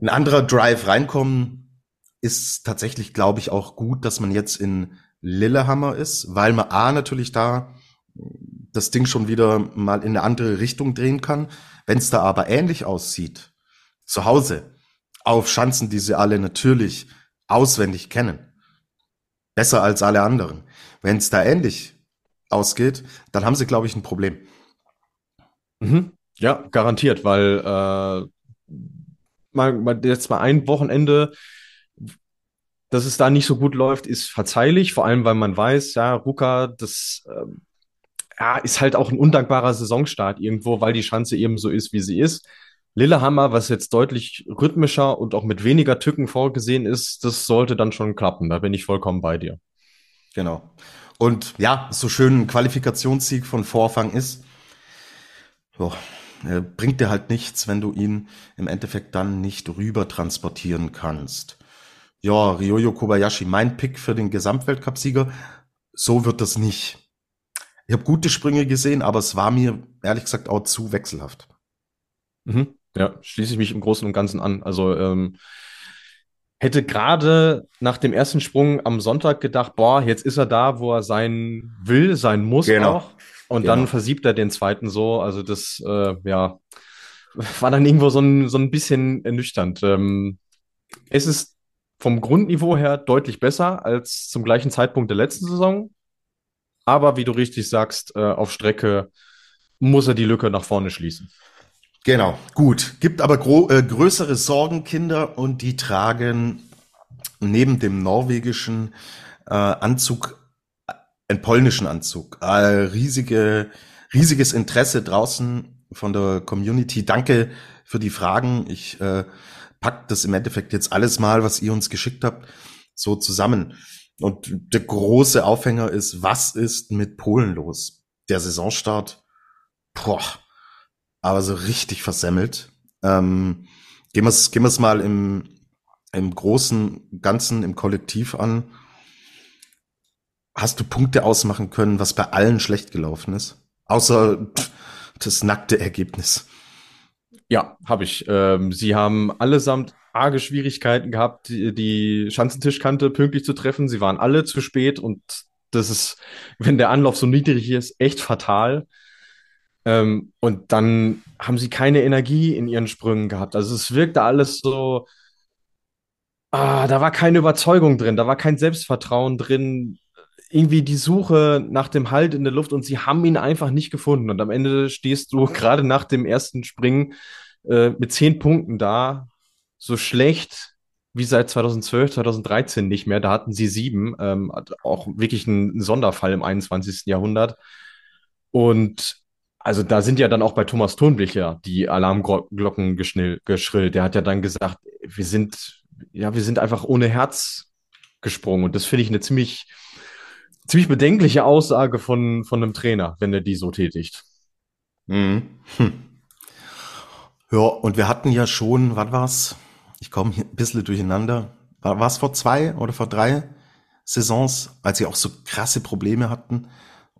Speaker 2: ein anderer Drive reinkommen. Ist tatsächlich, glaube ich, auch gut, dass man jetzt in Lillehammer ist, weil man A natürlich da das Ding schon wieder mal in eine andere Richtung drehen kann. Wenn es da aber ähnlich aussieht, zu Hause, auf Schanzen, die sie alle natürlich auswendig kennen, besser als alle anderen, wenn es da ähnlich ausgeht, dann haben sie, glaube ich, ein Problem.
Speaker 3: Mhm. Ja, garantiert, weil äh, mal, mal jetzt mal ein Wochenende, dass es da nicht so gut läuft, ist verzeihlich, vor allem weil man weiß, ja, Ruka, das äh, ja, ist halt auch ein undankbarer Saisonstart irgendwo, weil die Schanze eben so ist, wie sie ist. Lillehammer, was jetzt deutlich rhythmischer und auch mit weniger Tücken vorgesehen ist, das sollte dann schon klappen. Da bin ich vollkommen bei dir.
Speaker 2: Genau. Und ja, so schön ein Qualifikationssieg von Vorfang ist, so, äh, bringt dir halt nichts, wenn du ihn im Endeffekt dann nicht rüber transportieren kannst. Ja, Ryoyo Kobayashi, mein Pick für den Gesamtweltcupsieger. So wird das nicht. Ich habe gute Sprünge gesehen, aber es war mir ehrlich gesagt auch zu wechselhaft.
Speaker 3: Mhm. Ja, schließe ich mich im Großen und Ganzen an. Also ähm, hätte gerade nach dem ersten Sprung am Sonntag gedacht, boah, jetzt ist er da, wo er sein will, sein muss genau. auch. Und genau. dann versiebt er den zweiten so. Also das, äh, ja, [LAUGHS] war dann irgendwo so ein, so ein bisschen ernüchternd. Ähm, es ist vom Grundniveau her deutlich besser als zum gleichen Zeitpunkt der letzten Saison. Aber wie du richtig sagst, äh, auf Strecke muss er die Lücke nach vorne schließen.
Speaker 2: Genau, gut. Gibt aber äh, größere Sorgenkinder und die tragen neben dem norwegischen äh, Anzug einen polnischen Anzug. Äh, riesige, riesiges Interesse draußen von der Community. Danke für die Fragen. Ich äh, pack das im Endeffekt jetzt alles mal, was ihr uns geschickt habt, so zusammen. Und der große Aufhänger ist, was ist mit Polen los? Der Saisonstart, boah, aber so richtig versemmelt. Ähm, gehen wir es gehen wir's mal im, im großen Ganzen, im Kollektiv an. Hast du Punkte ausmachen können, was bei allen schlecht gelaufen ist? Außer das nackte Ergebnis.
Speaker 3: Ja, habe ich. Ähm, sie haben allesamt arge Schwierigkeiten gehabt, die, die Schanzentischkante pünktlich zu treffen. Sie waren alle zu spät und das ist, wenn der Anlauf so niedrig ist, echt fatal. Ähm, und dann haben sie keine Energie in ihren Sprüngen gehabt. Also es wirkte alles so, ah, da war keine Überzeugung drin, da war kein Selbstvertrauen drin. Irgendwie die Suche nach dem Halt in der Luft und sie haben ihn einfach nicht gefunden. Und am Ende stehst du [LAUGHS] gerade nach dem ersten Springen äh, mit zehn Punkten da, so schlecht wie seit 2012, 2013 nicht mehr. Da hatten sie sieben, ähm, auch wirklich ein Sonderfall im 21. Jahrhundert. Und also da sind ja dann auch bei Thomas Thunblicher die Alarmglocken geschrillt. Der hat ja dann gesagt, wir sind, ja, wir sind einfach ohne Herz gesprungen. Und das finde ich eine ziemlich, ziemlich bedenkliche Aussage von, von einem Trainer, wenn er die so tätigt. Mhm. Hm.
Speaker 2: Ja, und wir hatten ja schon, was war's? Ich komme ein bisschen durcheinander. War es vor zwei oder vor drei Saisons, als sie auch so krasse Probleme hatten?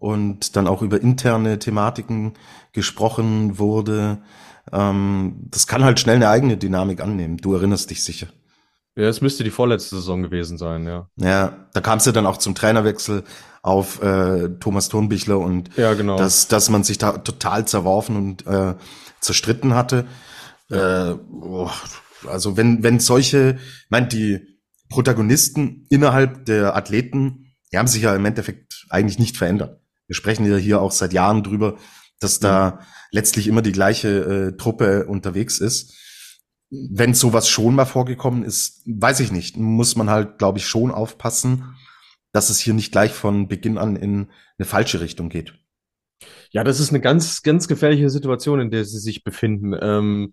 Speaker 2: Und dann auch über interne Thematiken gesprochen wurde. Ähm, das kann halt schnell eine eigene Dynamik annehmen. Du erinnerst dich sicher.
Speaker 3: Ja, es müsste die vorletzte Saison gewesen sein, ja.
Speaker 2: Ja, da kam es ja dann auch zum Trainerwechsel auf äh, Thomas Thurnbichler und
Speaker 3: Ja, genau.
Speaker 2: dass, dass man sich da total zerworfen und äh, zerstritten hatte. Äh, oh, also wenn, wenn solche, ich meine, die Protagonisten innerhalb der Athleten, die haben sich ja im Endeffekt eigentlich nicht verändert. Wir sprechen ja hier auch seit Jahren drüber, dass da letztlich immer die gleiche äh, Truppe unterwegs ist. Wenn sowas schon mal vorgekommen ist, weiß ich nicht, muss man halt, glaube ich, schon aufpassen, dass es hier nicht gleich von Beginn an in eine falsche Richtung geht.
Speaker 3: Ja, das ist eine ganz, ganz gefährliche Situation, in der sie sich befinden. Ähm,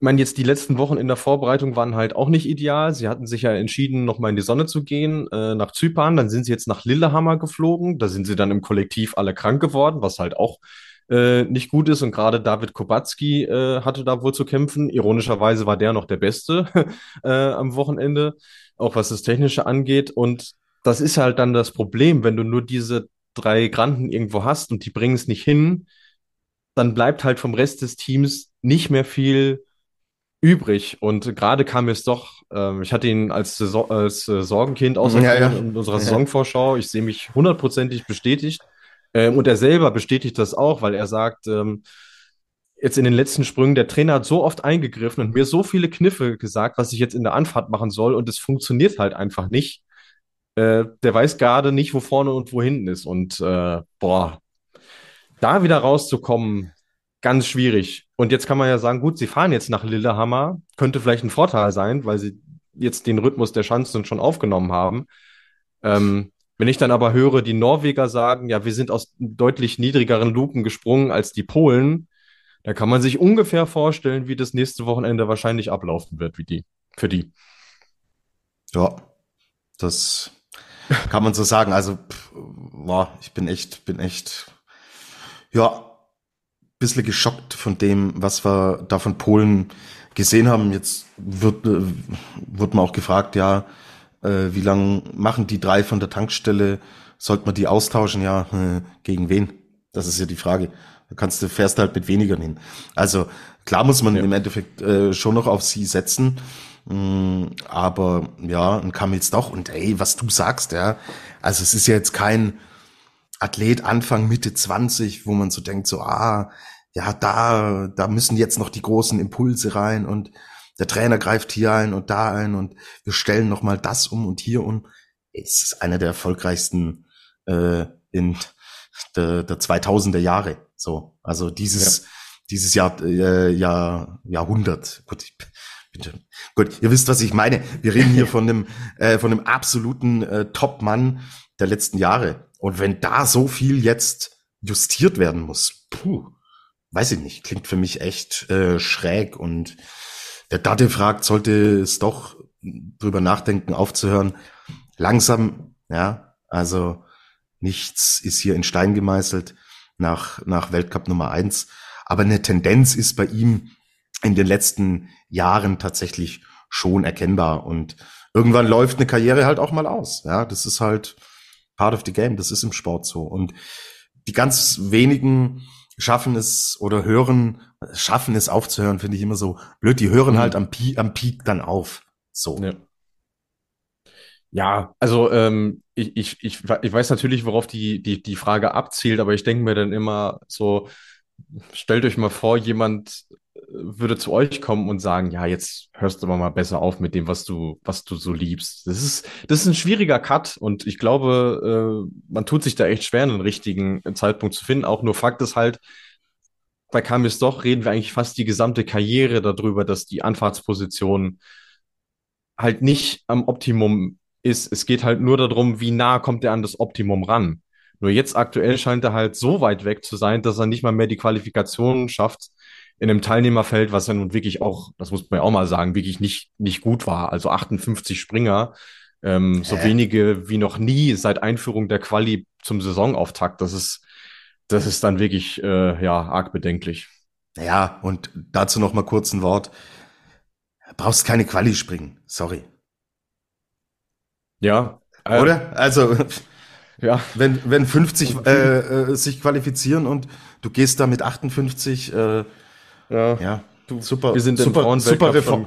Speaker 3: ich meine, jetzt die letzten Wochen in der Vorbereitung waren halt auch nicht ideal. Sie hatten sich ja entschieden, nochmal in die Sonne zu gehen, äh, nach Zypern. Dann sind sie jetzt nach Lillehammer geflogen. Da sind sie dann im Kollektiv alle krank geworden, was halt auch äh, nicht gut ist. Und gerade David Kubacki äh, hatte da wohl zu kämpfen. Ironischerweise war der noch der Beste [LAUGHS] äh, am Wochenende, auch was das Technische angeht. Und das ist halt dann das Problem, wenn du nur diese drei Granden irgendwo hast und die bringen es nicht hin, dann bleibt halt vom Rest des Teams nicht mehr viel übrig. Und gerade kam es doch, ähm, ich hatte ihn als, Saison, als äh, Sorgenkind auserkoren
Speaker 2: Ja, ja.
Speaker 3: in unserer. Saisonvorschau. Ich sehe mich hundertprozentig bestätigt. Ähm, und er selber bestätigt das auch, weil er sagt, ähm, jetzt in den letzten Sprüngen, der Trainer hat so oft eingegriffen und mir so viele Kniffe gesagt, was ich jetzt in der Anfahrt machen soll. Und es funktioniert halt einfach nicht. Äh, der weiß gerade nicht, wo vorne und wo hinten ist. Und äh, boah, da wieder rauszukommen, ganz schwierig. Und jetzt kann man ja sagen, gut, sie fahren jetzt nach Lillehammer, könnte vielleicht ein Vorteil sein, weil sie jetzt den Rhythmus der Schanzen schon aufgenommen haben. Ähm, wenn ich dann aber höre, die Norweger sagen, ja, wir sind aus deutlich niedrigeren Luken gesprungen als die Polen, dann kann man sich ungefähr vorstellen, wie das nächste Wochenende wahrscheinlich ablaufen wird, wie die, für die.
Speaker 2: Ja, das kann man so sagen. Also, pff, boah, ich bin echt, bin echt, ja, bisschen geschockt von dem, was wir da von Polen gesehen haben. Jetzt wird, äh, wird man auch gefragt, ja, äh, wie lang machen die drei von der Tankstelle? Sollte man die austauschen? Ja, äh, gegen wen? Das ist ja die Frage. Da kannst du, fährst halt mit weniger hin. Also, klar muss man
Speaker 3: Ja.
Speaker 2: im Endeffekt äh, schon noch auf sie setzen. Mm, Aber ja, ein Kamils doch. Und ey, was du sagst, ja. Also es ist ja jetzt kein Athlet Anfang, Mitte 20, wo man so denkt, so, ah, ja, da, da müssen jetzt noch die großen Impulse rein und der Trainer greift hier ein und da ein und wir stellen noch mal das um und hier um. Es ist einer der erfolgreichsten äh, in der, der 2000er Jahre. So, also dieses dieses Jahr, äh, Jahr Jahrhundert. Gut, ich, bitte. Gut, ihr wisst, was ich meine. Wir reden hier [LAUGHS] von einem äh, von einem absoluten äh, Top-Mann der letzten Jahre. Und wenn da so viel jetzt justiert werden muss, puh, weiß ich nicht, klingt für mich echt äh, schräg. Und der Date fragt, sollte es doch drüber nachdenken, aufzuhören. Langsam, ja, also nichts ist hier in Stein gemeißelt nach, nach Weltcup Nummer eins. Aber eine Tendenz ist bei ihm in den letzten Jahren tatsächlich schon erkennbar. Und irgendwann läuft eine Karriere halt auch mal aus. Ja, das ist halt part of the game. Das ist im Sport so. Und die ganz wenigen schaffen es oder hören, schaffen es aufzuhören, finde ich immer so blöd. Die hören
Speaker 3: Mhm.
Speaker 2: halt am Peak, am Peak dann auf. So.
Speaker 3: Ja. Ja, also ähm, ich, ich, ich, ich weiß natürlich, worauf die, die, die Frage abzielt, aber ich denke mir dann immer so, stellt euch mal vor, jemand würde zu euch kommen und sagen, ja, jetzt hörst du aber mal besser auf mit dem, was du, was du so liebst. Das ist, das ist ein schwieriger Cut und ich glaube, äh, man tut sich da echt schwer, einen richtigen Zeitpunkt zu finden. Auch nur Fakt ist halt, bei Kamis doch reden wir eigentlich fast die gesamte Karriere darüber, dass die Anfahrtsposition halt nicht am Optimum ist. Es geht halt nur darum, wie nah kommt er an das Optimum ran. Nur jetzt aktuell scheint er halt so weit weg zu sein, dass er nicht mal mehr die Qualifikation schafft in einem Teilnehmerfeld, was ja nun wirklich auch, das muss man ja auch mal sagen, wirklich nicht, nicht gut war. Also 58 Springer, ähm, so
Speaker 2: Hä?
Speaker 3: wenige wie noch nie seit Einführung der Quali zum Saisonauftakt. Das ist, das ist dann wirklich, äh, ja, arg bedenklich.
Speaker 2: Ja, und dazu noch mal kurz ein Wort. Brauchst keine Quali springen. Sorry.
Speaker 3: Ja. äh,
Speaker 2: Oder? Also, [LAUGHS]
Speaker 3: Ja.
Speaker 2: wenn, wenn 50 äh, äh, sich qualifizieren und du gehst da mit 58, äh,
Speaker 3: Ja.
Speaker 2: ja,
Speaker 3: Du,
Speaker 2: super,
Speaker 3: wir sind im
Speaker 2: super,
Speaker 3: Frauenweltcup
Speaker 2: super
Speaker 3: schon-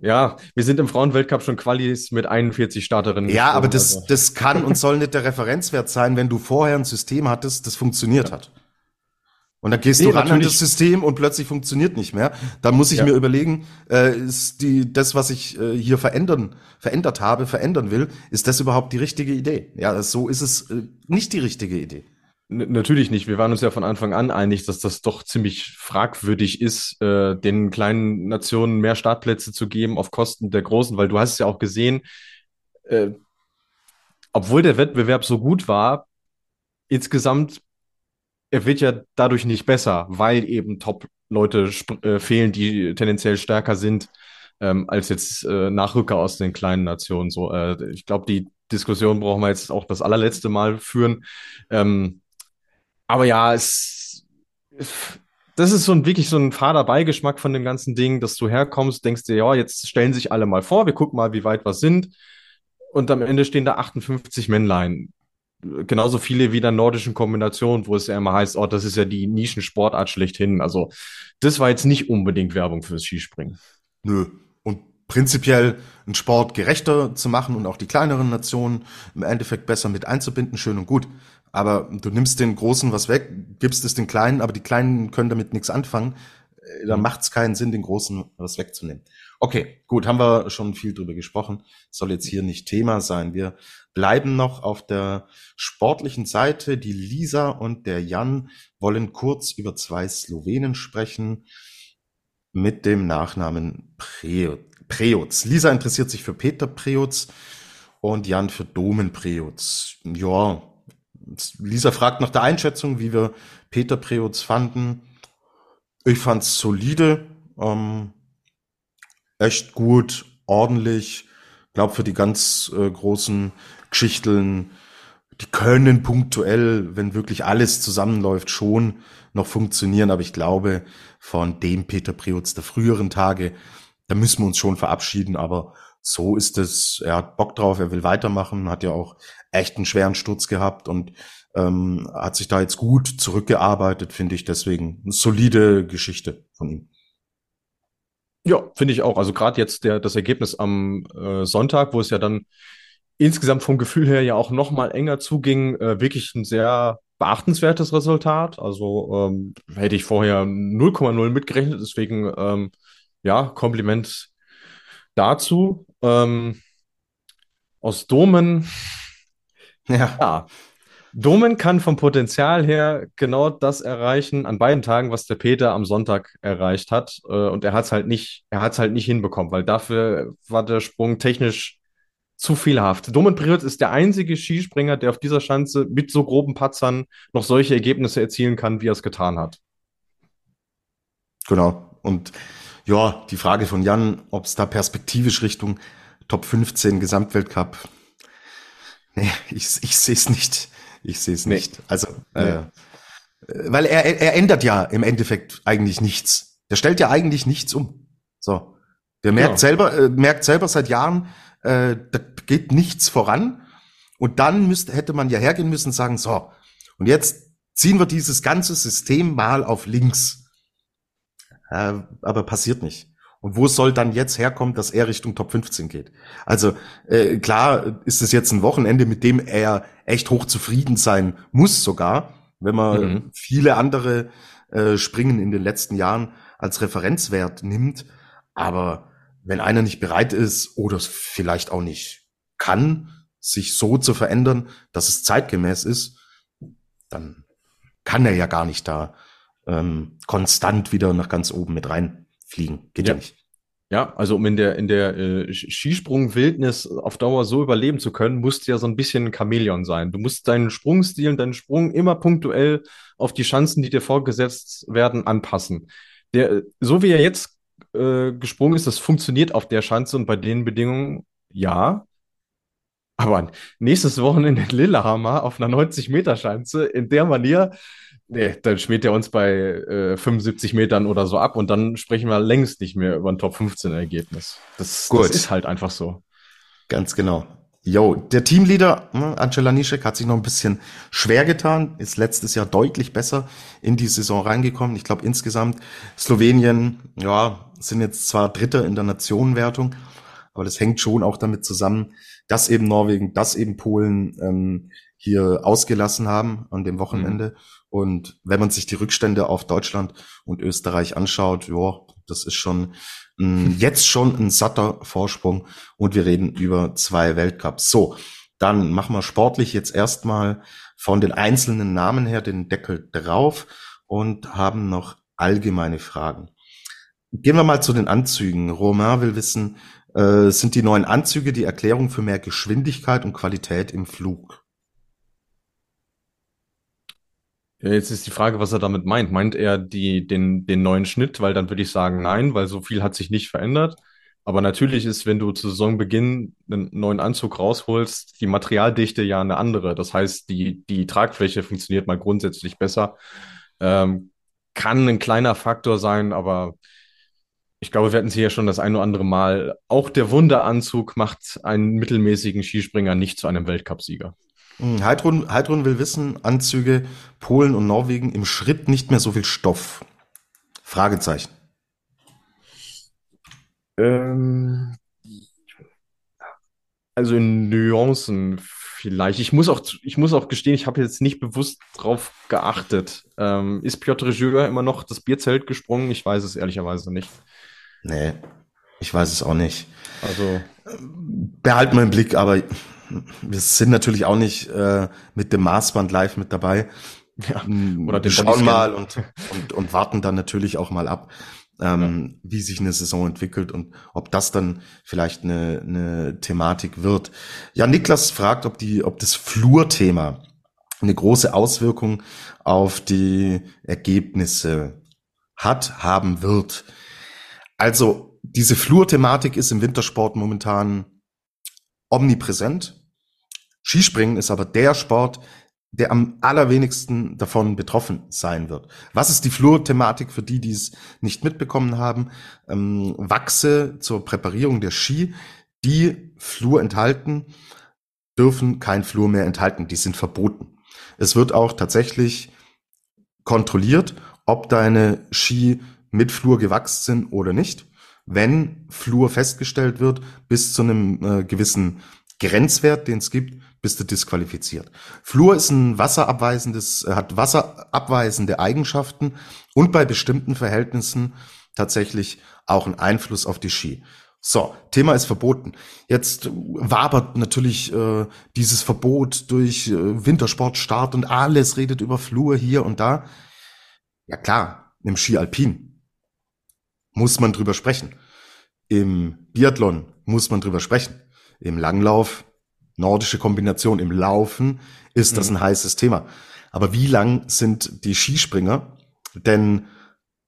Speaker 3: Ja, wir sind im Frauenweltcup schon Qualis mit 41 Starterinnen.
Speaker 2: Ja, aber das, also. das kann und soll nicht der Referenzwert sein, wenn du vorher ein System hattest, das funktioniert ja. hat. Und dann gehst nee, du ran natürlich. an das System und plötzlich funktioniert nicht mehr. Dann muss ich ja. mir überlegen, äh, ist die, das, was ich äh, hier verändern, verändert habe, verändern will, ist das überhaupt die richtige Idee? Ja, so ist es äh, nicht die richtige Idee.
Speaker 3: Natürlich nicht. Wir waren uns ja von Anfang an einig, dass das doch ziemlich fragwürdig ist, äh, den kleinen Nationen mehr Startplätze zu geben auf Kosten der großen, weil du hast es ja auch gesehen, äh, obwohl der Wettbewerb so gut war, insgesamt er wird ja dadurch nicht besser, weil eben Top-Leute äh, fehlen, die tendenziell stärker sind ähm, als jetzt äh, Nachrücker aus den kleinen Nationen. So, äh, ich glaube, die Diskussion brauchen wir jetzt auch das allerletzte Mal führen. Ähm, aber ja, es, das ist so ein wirklich so ein fader Beigeschmack von dem ganzen Ding, dass du herkommst, denkst dir, ja, jetzt stellen sich alle mal vor, wir gucken mal, wie weit wir sind. Und am Ende stehen da 58 Männlein genauso viele wie in der nordischen Kombination, wo es ja immer heißt, oh, das ist ja die Nischensportart schlechthin. Also das war jetzt nicht unbedingt Werbung fürs Skispringen.
Speaker 2: Nö. Und prinzipiell einen Sport gerechter zu machen und auch die kleineren Nationen im Endeffekt besser mit einzubinden, schön und gut. Aber du nimmst den Großen was weg, gibst es den Kleinen, aber die Kleinen können damit nichts anfangen. Äh, da mhm. macht es keinen Sinn, den Großen was wegzunehmen. Okay, gut, haben wir schon viel drüber gesprochen. Soll jetzt hier nicht Thema sein. Wir bleiben noch auf der sportlichen Seite. Die Lisa und der Jan wollen kurz über zwei Slowenen sprechen mit dem Nachnamen Preutz. Lisa interessiert sich für Peter Preutz und Jan für Domen Preutz. Ja, Lisa fragt nach der Einschätzung, wie wir Peter Preutz fanden. Ich fand's solide. Ähm, echt gut, ordentlich. Glaub für die ganz äh, großen Geschichteln, die können punktuell, wenn wirklich alles zusammenläuft, schon noch funktionieren. Aber ich glaube, von dem Peter Preutz der früheren Tage, da müssen wir uns schon verabschieden. Aber so ist es. Er hat Bock drauf, er will weitermachen, hat ja auch echt einen schweren Sturz gehabt und ähm, hat sich da jetzt gut zurückgearbeitet, finde ich. Deswegen eine solide Geschichte von ihm.
Speaker 3: Ja, finde ich auch. Also gerade jetzt der, das Ergebnis am äh, Sonntag, wo es ja dann insgesamt vom Gefühl her ja auch noch mal enger zuging, äh, wirklich ein sehr beachtenswertes Resultat. Also ähm, hätte ich vorher 0,0 mitgerechnet. Deswegen ähm, ja, Kompliment dazu. Ähm, aus Domen. [LAUGHS] Ja. ja. Domen kann vom Potenzial her genau das erreichen an beiden Tagen, was der Peter am Sonntag erreicht hat. Äh, und er hat es halt nicht, er hat es halt nicht hinbekommen, weil dafür war der Sprung technisch zu vielhaft. Domen Priot ist der einzige Skispringer, der auf dieser Schanze mit so groben Patzern noch solche Ergebnisse erzielen kann, wie er es getan hat.
Speaker 2: Genau. Und ja, die Frage von Jan, ob es da perspektivisch Richtung Top 15 Gesamtweltcup. Nee, ich, ich sehe es nicht. Ich sehe es nee. nicht. Also, nee. äh, weil er, er ändert ja im Endeffekt eigentlich nichts. Der stellt ja eigentlich nichts um. So. Der merkt ja. selber, äh, merkt selber seit Jahren, äh, da geht nichts voran. Und dann müsste, hätte man ja hergehen müssen und sagen, so, und jetzt ziehen wir dieses ganze System mal auf links. Äh, aber passiert nicht. Und wo soll dann jetzt herkommen, dass er Richtung Top 15 geht? Also äh, klar ist es jetzt ein Wochenende, mit dem er echt hoch zufrieden sein muss sogar, wenn man mhm. viele andere äh, Springen in den letzten Jahren als Referenzwert nimmt. Aber wenn einer nicht bereit ist oder vielleicht auch nicht kann, sich so zu verändern, dass es zeitgemäß ist, dann kann er ja gar nicht da ähm, konstant wieder nach ganz oben mit reinfliegen. Geht ja, ja nicht.
Speaker 3: Ja, also um in der, in der äh, Skisprung-Wildnis auf Dauer so überleben zu können, musst du ja so ein bisschen ein Chamäleon sein. Du musst deinen Sprungstil und deinen Sprung immer punktuell auf die Chancen, die dir vorgesetzt werden, anpassen. Der, so wie er jetzt äh, gesprungen ist, das funktioniert auf der Schanze und bei den Bedingungen ja. Aber nächstes Wochenende in Lillehammer auf einer 90-Meter-Schanze in der Manier, Nee, dann schmiert er uns bei äh, 75 Metern oder so ab und dann sprechen wir längst nicht mehr über ein Top 15 Ergebnis. Das, das ist halt einfach so.
Speaker 2: Ganz genau. Jo, der Teamleader, ne, Angela Nischek, hat sich noch ein bisschen schwer getan, ist letztes Jahr deutlich besser in die Saison reingekommen. Ich glaube insgesamt Slowenien, ja, sind jetzt zwar Dritter in der Nationenwertung, aber das hängt schon auch damit zusammen, dass eben Norwegen, dass eben Polen ähm, hier ausgelassen haben an dem Wochenende. Mhm. Und wenn man sich die Rückstände auf Deutschland und Österreich anschaut, ja, das ist schon [LAUGHS] jetzt schon ein satter Vorsprung und wir reden über zwei Weltcups. So, dann machen wir sportlich jetzt erstmal von den einzelnen Namen her den Deckel drauf und haben noch allgemeine Fragen. Gehen wir mal zu den Anzügen. Romain will wissen, äh, sind die neuen Anzüge die Erklärung für mehr Geschwindigkeit und Qualität im Flug?
Speaker 3: Ja, jetzt ist die Frage, was er damit meint. Meint er die, den, den neuen Schnitt? Weil dann würde ich sagen, nein, weil so viel hat sich nicht verändert. Aber natürlich ist, wenn du zu Saisonbeginn einen neuen Anzug rausholst, die Materialdichte ja eine andere. Das heißt, die, die Tragfläche funktioniert mal grundsätzlich besser. Ähm, kann ein kleiner Faktor sein, aber ich glaube, wir hatten sie ja schon das ein oder andere Mal. Auch der Wunderanzug macht einen mittelmäßigen Skispringer nicht zu einem Weltcupsieger.
Speaker 2: Hm, Heidrun, Heidrun will wissen, Anzüge Polen und Norwegen im Schritt nicht mehr so viel Stoff. Fragezeichen.
Speaker 3: Ähm, also in Nuancen vielleicht. Ich muss auch, ich muss auch gestehen, ich habe jetzt nicht bewusst drauf geachtet. Ähm, ist Piotr Jüger immer noch das Bierzelt gesprungen? Ich weiß es ehrlicherweise nicht.
Speaker 2: Nee, ich weiß es auch nicht.
Speaker 3: Also
Speaker 2: behalten wir im Blick, aber wir sind natürlich auch nicht äh, mit dem Maßband live mit dabei. Ja, oder den schauen mal und, und, und warten dann natürlich auch mal ab, ähm, ja. wie sich eine Saison entwickelt und ob das dann vielleicht eine, eine Thematik wird. Ja, Niklas fragt, ob die, ob das Flurthema eine große Auswirkung auf die Ergebnisse hat, haben wird. Also diese Flurthematik ist im Wintersport momentan omnipräsent. Skispringen ist aber der Sport, der am allerwenigsten davon betroffen sein wird. Was ist die Flur-Thematik für die, die es nicht mitbekommen haben? Ähm, Wachse zur Präparierung der Ski, die Flur enthalten, dürfen kein Flur mehr enthalten. Die sind verboten. Es wird auch tatsächlich kontrolliert, ob deine Ski mit Flur gewachsen sind oder nicht wenn Fluor festgestellt wird, bis zu einem äh, gewissen Grenzwert, den es gibt, bist du disqualifiziert. Fluor ist ein wasserabweisendes, äh, hat wasserabweisende Eigenschaften und bei bestimmten Verhältnissen tatsächlich auch einen Einfluss auf die Ski. So, Thema ist verboten. Jetzt wabert natürlich äh, dieses Verbot durch äh, Wintersportstart und alles redet über Flur hier und da. Ja klar, im Ski Alpin muss man drüber sprechen. Im Biathlon muss man drüber sprechen. Im Langlauf, nordische Kombination, im Laufen ist das mhm. ein heißes Thema. Aber wie lang sind die Skispringer denn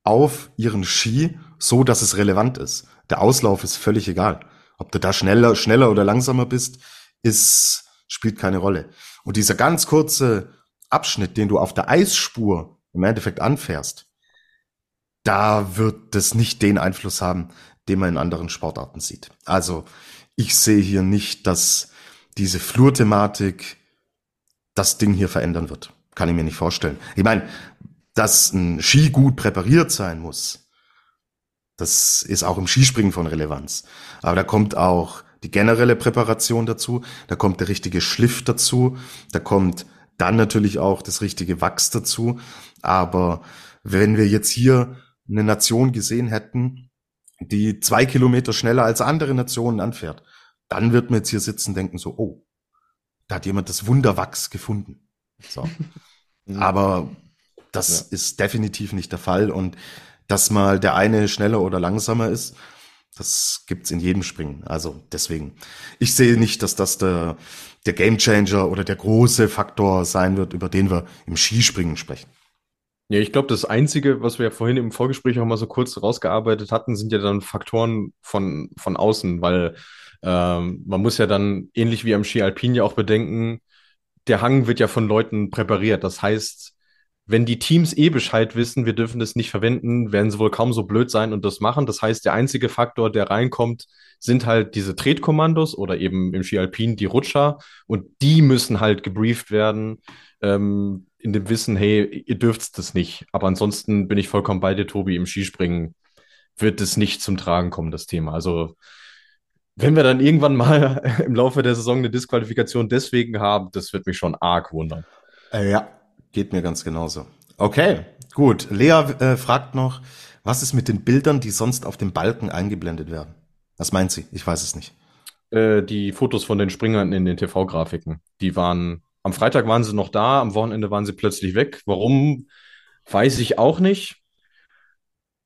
Speaker 2: auf ihren Ski so, dass es relevant ist? Der Auslauf ist völlig egal. Ob du da schneller, schneller oder langsamer bist, ist, spielt keine Rolle. Und dieser ganz kurze Abschnitt, den du auf der Eisspur im Endeffekt anfährst, da wird das nicht den Einfluss haben, den man in anderen Sportarten sieht. Also ich sehe hier nicht, dass diese Flurthematik das Ding hier verändern wird. Kann ich mir nicht vorstellen. Ich meine, dass ein Ski gut präpariert sein muss, das ist auch im Skispringen von Relevanz. Aber da kommt auch die generelle Präparation dazu, da kommt der richtige Schliff dazu, da kommt dann natürlich auch das richtige Wachs dazu. Aber wenn wir jetzt hier eine Nation gesehen hätten, die zwei Kilometer schneller als andere Nationen anfährt, dann wird man jetzt hier sitzen denken so, oh, da hat jemand das Wunderwachs gefunden. So. [LAUGHS] Aber das ja. ist definitiv nicht der Fall und dass mal der eine schneller oder langsamer ist, das gibt's in jedem Springen. Also deswegen, ich sehe nicht, dass das der, der Gamechanger oder der große Faktor sein wird, über den wir im Skispringen sprechen.
Speaker 3: Ja, ich glaube, das Einzige, was wir ja vorhin im Vorgespräch auch mal so kurz rausgearbeitet hatten, sind ja dann Faktoren von, von außen, weil ähm, man muss ja dann, ähnlich wie am Ski Alpin ja auch bedenken, der Hang wird ja von Leuten präpariert. Das heißt, wenn die Teams eh Bescheid wissen, wir dürfen das nicht verwenden, werden sie wohl kaum so blöd sein und das machen. Das heißt, der einzige Faktor, der reinkommt, sind halt diese Tretkommandos oder eben im Ski Alpin die Rutscher und die müssen halt gebrieft werden ähm, in dem Wissen, hey, ihr dürft das nicht. Aber ansonsten bin ich vollkommen bei dir, Tobi, im Skispringen wird es nicht zum Tragen kommen, das Thema. Also wenn wir dann irgendwann mal [LAUGHS] im Laufe der Saison eine Disqualifikation deswegen haben, das wird mich schon arg wundern.
Speaker 2: Äh, ja, geht mir ganz genauso. Okay, gut. Lea äh, fragt noch, was ist mit den Bildern, die sonst auf dem Balken eingeblendet werden? Was meint sie? Ich weiß es nicht.
Speaker 3: Äh, die Fotos von den Springern in den TV-Grafiken, die waren, am Freitag waren sie noch da, am Wochenende waren sie plötzlich weg. Warum, weiß ich auch nicht.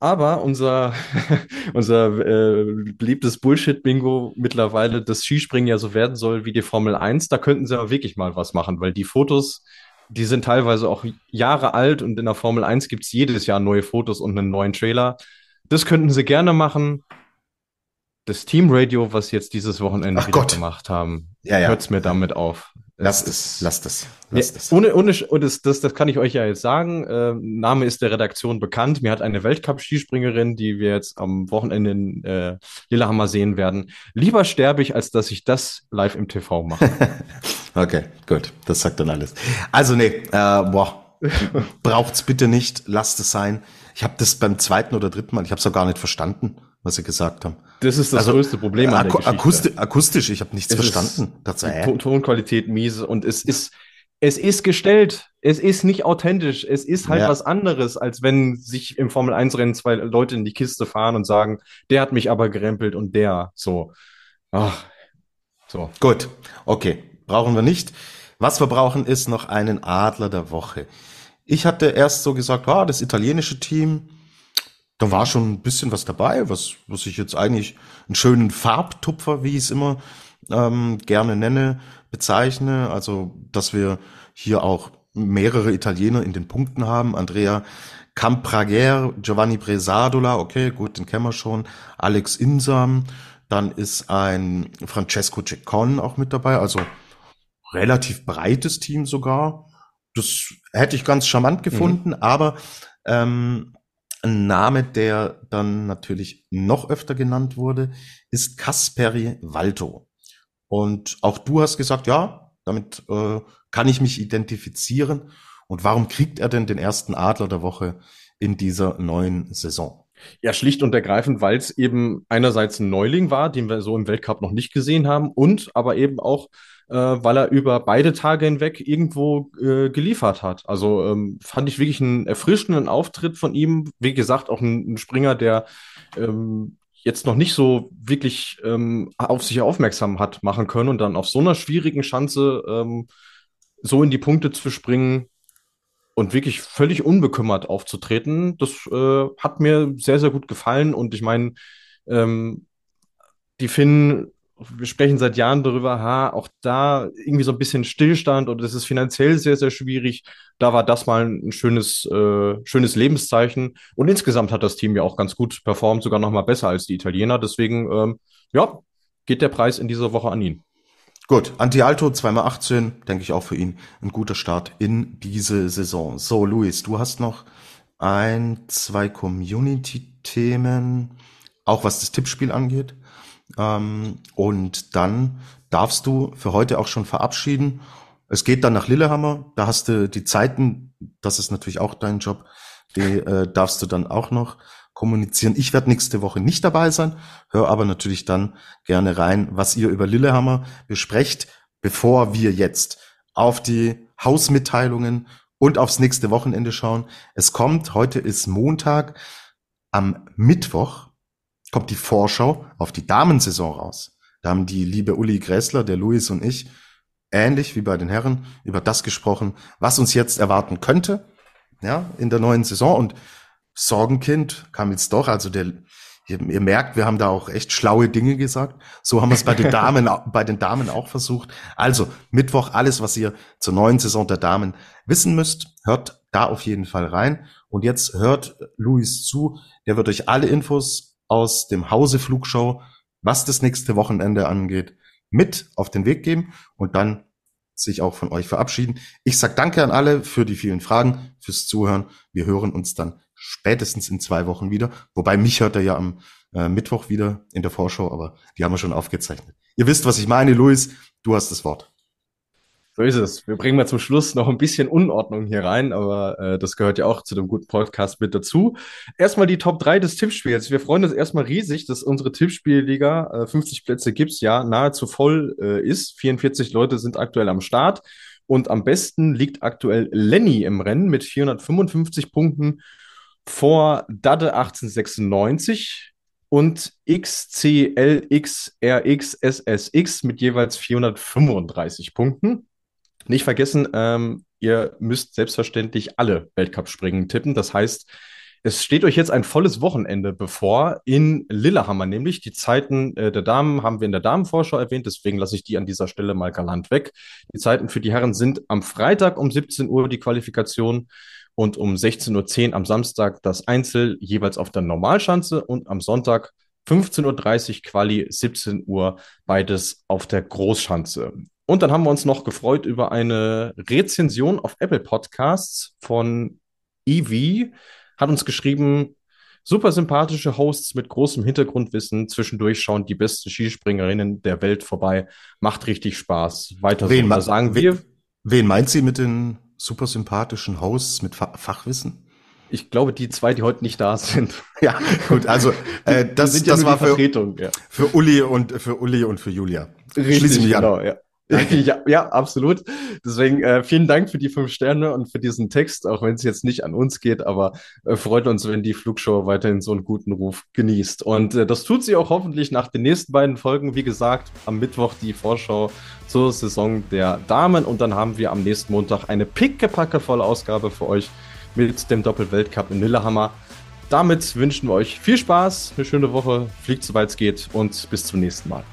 Speaker 3: Aber unser, [LAUGHS] unser äh, beliebtes Bullshit-Bingo mittlerweile, das Skispringen ja so werden soll wie die Formel 1, da könnten sie aber wirklich mal was machen, weil die Fotos, die sind teilweise auch Jahre alt und in der Formel 1 gibt es jedes Jahr neue Fotos und einen neuen Trailer. Das könnten sie gerne machen. Das Teamradio, was jetzt dieses Wochenende gemacht haben,
Speaker 2: Ja, ja.
Speaker 3: hört's mir damit auf.
Speaker 2: Lasst
Speaker 3: Es
Speaker 2: lasst es, lasst es.
Speaker 3: ohne, ohne, und das, das, das kann ich euch ja jetzt sagen. Äh, Name ist der Redaktion bekannt. Mir hat eine Weltcup-Skispringerin, die wir jetzt am Wochenende in äh, Lillehammer sehen werden, lieber sterbe ich, als dass ich das live im TV mache. [LAUGHS]
Speaker 2: Okay, gut. Das sagt dann alles. Also nee, äh, boah, braucht's bitte nicht, lasst es sein. Ich habe das beim zweiten oder dritten Mal, ich habe es auch gar nicht verstanden, was sie gesagt haben.
Speaker 3: Das ist das
Speaker 2: Also,
Speaker 3: größte Problem an der Geschichte.
Speaker 2: akusti akustisch, ich habe nichts
Speaker 3: Es
Speaker 2: verstanden. Hä?
Speaker 3: Ton- Tonqualität miese und es ist, es ist gestellt. Es ist nicht authentisch. Es ist halt
Speaker 2: Ja.
Speaker 3: was anderes, als wenn sich im Formel 1 Rennen zwei Leute in die Kiste fahren und sagen, der hat mich aber gerempelt und der so. Ach, so.
Speaker 2: Gut, okay, brauchen wir nicht. Was wir brauchen, ist noch einen Adler der Woche. Ich hatte erst so gesagt, ah, das italienische Team, da war schon ein bisschen was dabei, was, was ich jetzt eigentlich einen schönen Farbtupfer, wie ich es immer ähm, gerne nenne, bezeichne. Also, dass wir hier auch mehrere Italiener in den Punkten haben. Andrea Camprager, Giovanni Bresadola, okay, gut, den kennen wir schon. Alex Insam, dann ist ein Francesco Ceccon auch mit dabei, also relativ breites Team sogar. Das hätte ich ganz charmant gefunden, aber ähm, ein Name, der dann natürlich noch öfter genannt wurde, ist Kasperi Valto. Und auch du hast gesagt, ja, damit äh, kann ich mich identifizieren. Und warum kriegt er denn den ersten Adler der Woche in dieser neuen Saison?
Speaker 3: Ja, schlicht und ergreifend, weil es eben einerseits ein Neuling war, den wir so im Weltcup noch nicht gesehen haben, und aber eben auch, äh, weil er über beide Tage hinweg irgendwo äh, geliefert hat. Also ähm, fand ich wirklich einen erfrischenden Auftritt von ihm. Wie gesagt, auch ein, ein Springer, der ähm, jetzt noch nicht so wirklich ähm, auf sich aufmerksam hat machen können und dann auf so einer schwierigen Schanze ähm, so in die Punkte zu springen, und wirklich völlig unbekümmert aufzutreten, das äh, hat mir sehr, sehr gut gefallen. Und ich meine, ähm, die Finnen, wir sprechen seit Jahren darüber, ha, auch da irgendwie so ein bisschen Stillstand und es ist finanziell sehr, sehr schwierig. Da war das mal ein schönes, äh, schönes Lebenszeichen. Und insgesamt hat das Team ja auch ganz gut performt, sogar noch mal besser als die Italiener. Deswegen, ähm, ja, geht der Preis in dieser Woche an ihn.
Speaker 2: Gut, Anti-Alto, zweimal 18, denke ich auch für ihn ein guter Start in diese Saison. So, Luis, du hast noch ein, zwei Community-Themen, auch was das Tippspiel angeht. Ähm, und dann darfst du für heute auch schon verabschieden. Es geht dann nach Lillehammer, da hast du die Zeiten, das ist natürlich auch dein Job, die äh, darfst du dann auch noch kommunizieren. Ich werde nächste Woche nicht dabei sein, höre aber natürlich dann gerne rein, was ihr über Lillehammer besprecht, bevor wir jetzt auf die Hausmitteilungen und aufs nächste Wochenende schauen. Es kommt, heute ist Montag, am Mittwoch kommt die Vorschau auf die Damensaison raus. Da haben die liebe Uli Gressler, der Luis und ich, ähnlich wie bei den Herren, über das gesprochen, was uns jetzt erwarten könnte, ja, in der neuen Saison und Sorgenkind kam jetzt doch, also der, ihr, ihr merkt, wir haben da auch echt schlaue Dinge gesagt. So haben wir es bei den Damen, bei den Damen auch versucht. Also Mittwoch alles, was ihr zur neuen Saison der Damen wissen müsst, hört da auf jeden Fall rein. Und jetzt hört Luis zu, der wird euch alle Infos aus dem Hause Flugshow, was das nächste Wochenende angeht, mit auf den Weg geben und dann sich auch von euch verabschieden. Ich sag danke an alle für die vielen Fragen, fürs Zuhören. Wir hören uns dann spätestens in zwei Wochen wieder. Wobei mich hört er ja am äh, Mittwoch wieder in der Vorschau, aber die haben wir schon aufgezeichnet. Ihr wisst, was ich meine, Luis. Du hast das Wort.
Speaker 3: So ist es. Wir bringen mal zum Schluss noch ein bisschen Unordnung hier rein, aber äh, das gehört ja auch zu dem guten Podcast mit dazu. Erstmal die Top 3 des Tippspiels. Wir freuen uns erstmal riesig, dass unsere Tippspielliga, äh, 50 Plätze gibt's ja, nahezu voll äh, ist. 44 Leute sind aktuell am Start. Und am besten liegt aktuell Lenny im Rennen mit 455 Punkten vor Dade 1896 und XCLXRXSSX mit jeweils 435 Punkten. Nicht vergessen, ähm, ihr müsst selbstverständlich alle Weltcup-Springen tippen. Das heißt, es steht euch jetzt ein volles Wochenende bevor in Lillehammer, nämlich die Zeiten äh, der Damen haben wir in der Damenvorschau erwähnt, deswegen lasse ich die an dieser Stelle mal galant weg. Die Zeiten für die Herren sind am Freitag um 17 Uhr die Qualifikation und um 16.10 Uhr am Samstag das Einzel jeweils auf der Normalschanze und am Sonntag 15.30 Uhr Quali, 17 Uhr beides auf der Großschanze. Und dann haben wir uns noch gefreut über eine Rezension auf Apple Podcasts von Evie. Hat uns geschrieben, super sympathische Hosts mit großem Hintergrundwissen. Zwischendurch schauen die besten Skispringerinnen der Welt vorbei. Macht richtig Spaß. Weiter
Speaker 2: wen, so. sagen wir. Wen meint sie mit den super sympathischen Hosts mit Fa Fachwissen?
Speaker 3: Ich glaube, die zwei, die heute nicht da sind.
Speaker 2: Ja, gut, also äh, das,
Speaker 3: ja
Speaker 2: das war
Speaker 3: für,
Speaker 2: ja. für Uli und für Uli und für Julia.
Speaker 3: Richtig, genau, an. ja. [LAUGHS] ja, ja, absolut. Deswegen äh, vielen Dank für die fünf Sterne und für diesen Text, auch wenn es jetzt nicht an uns geht, aber äh, freut uns, wenn die Flugshow weiterhin so einen guten Ruf genießt. Und äh, das tut sie auch hoffentlich nach den nächsten beiden Folgen. Wie gesagt, am Mittwoch die Vorschau zur Saison der Damen und dann haben wir am nächsten Montag eine pickepackevolle Ausgabe für euch mit dem Doppelweltcup in Lillehammer. Damit wünschen wir euch viel Spaß, eine schöne Woche, fliegt soweit es geht und bis zum nächsten Mal.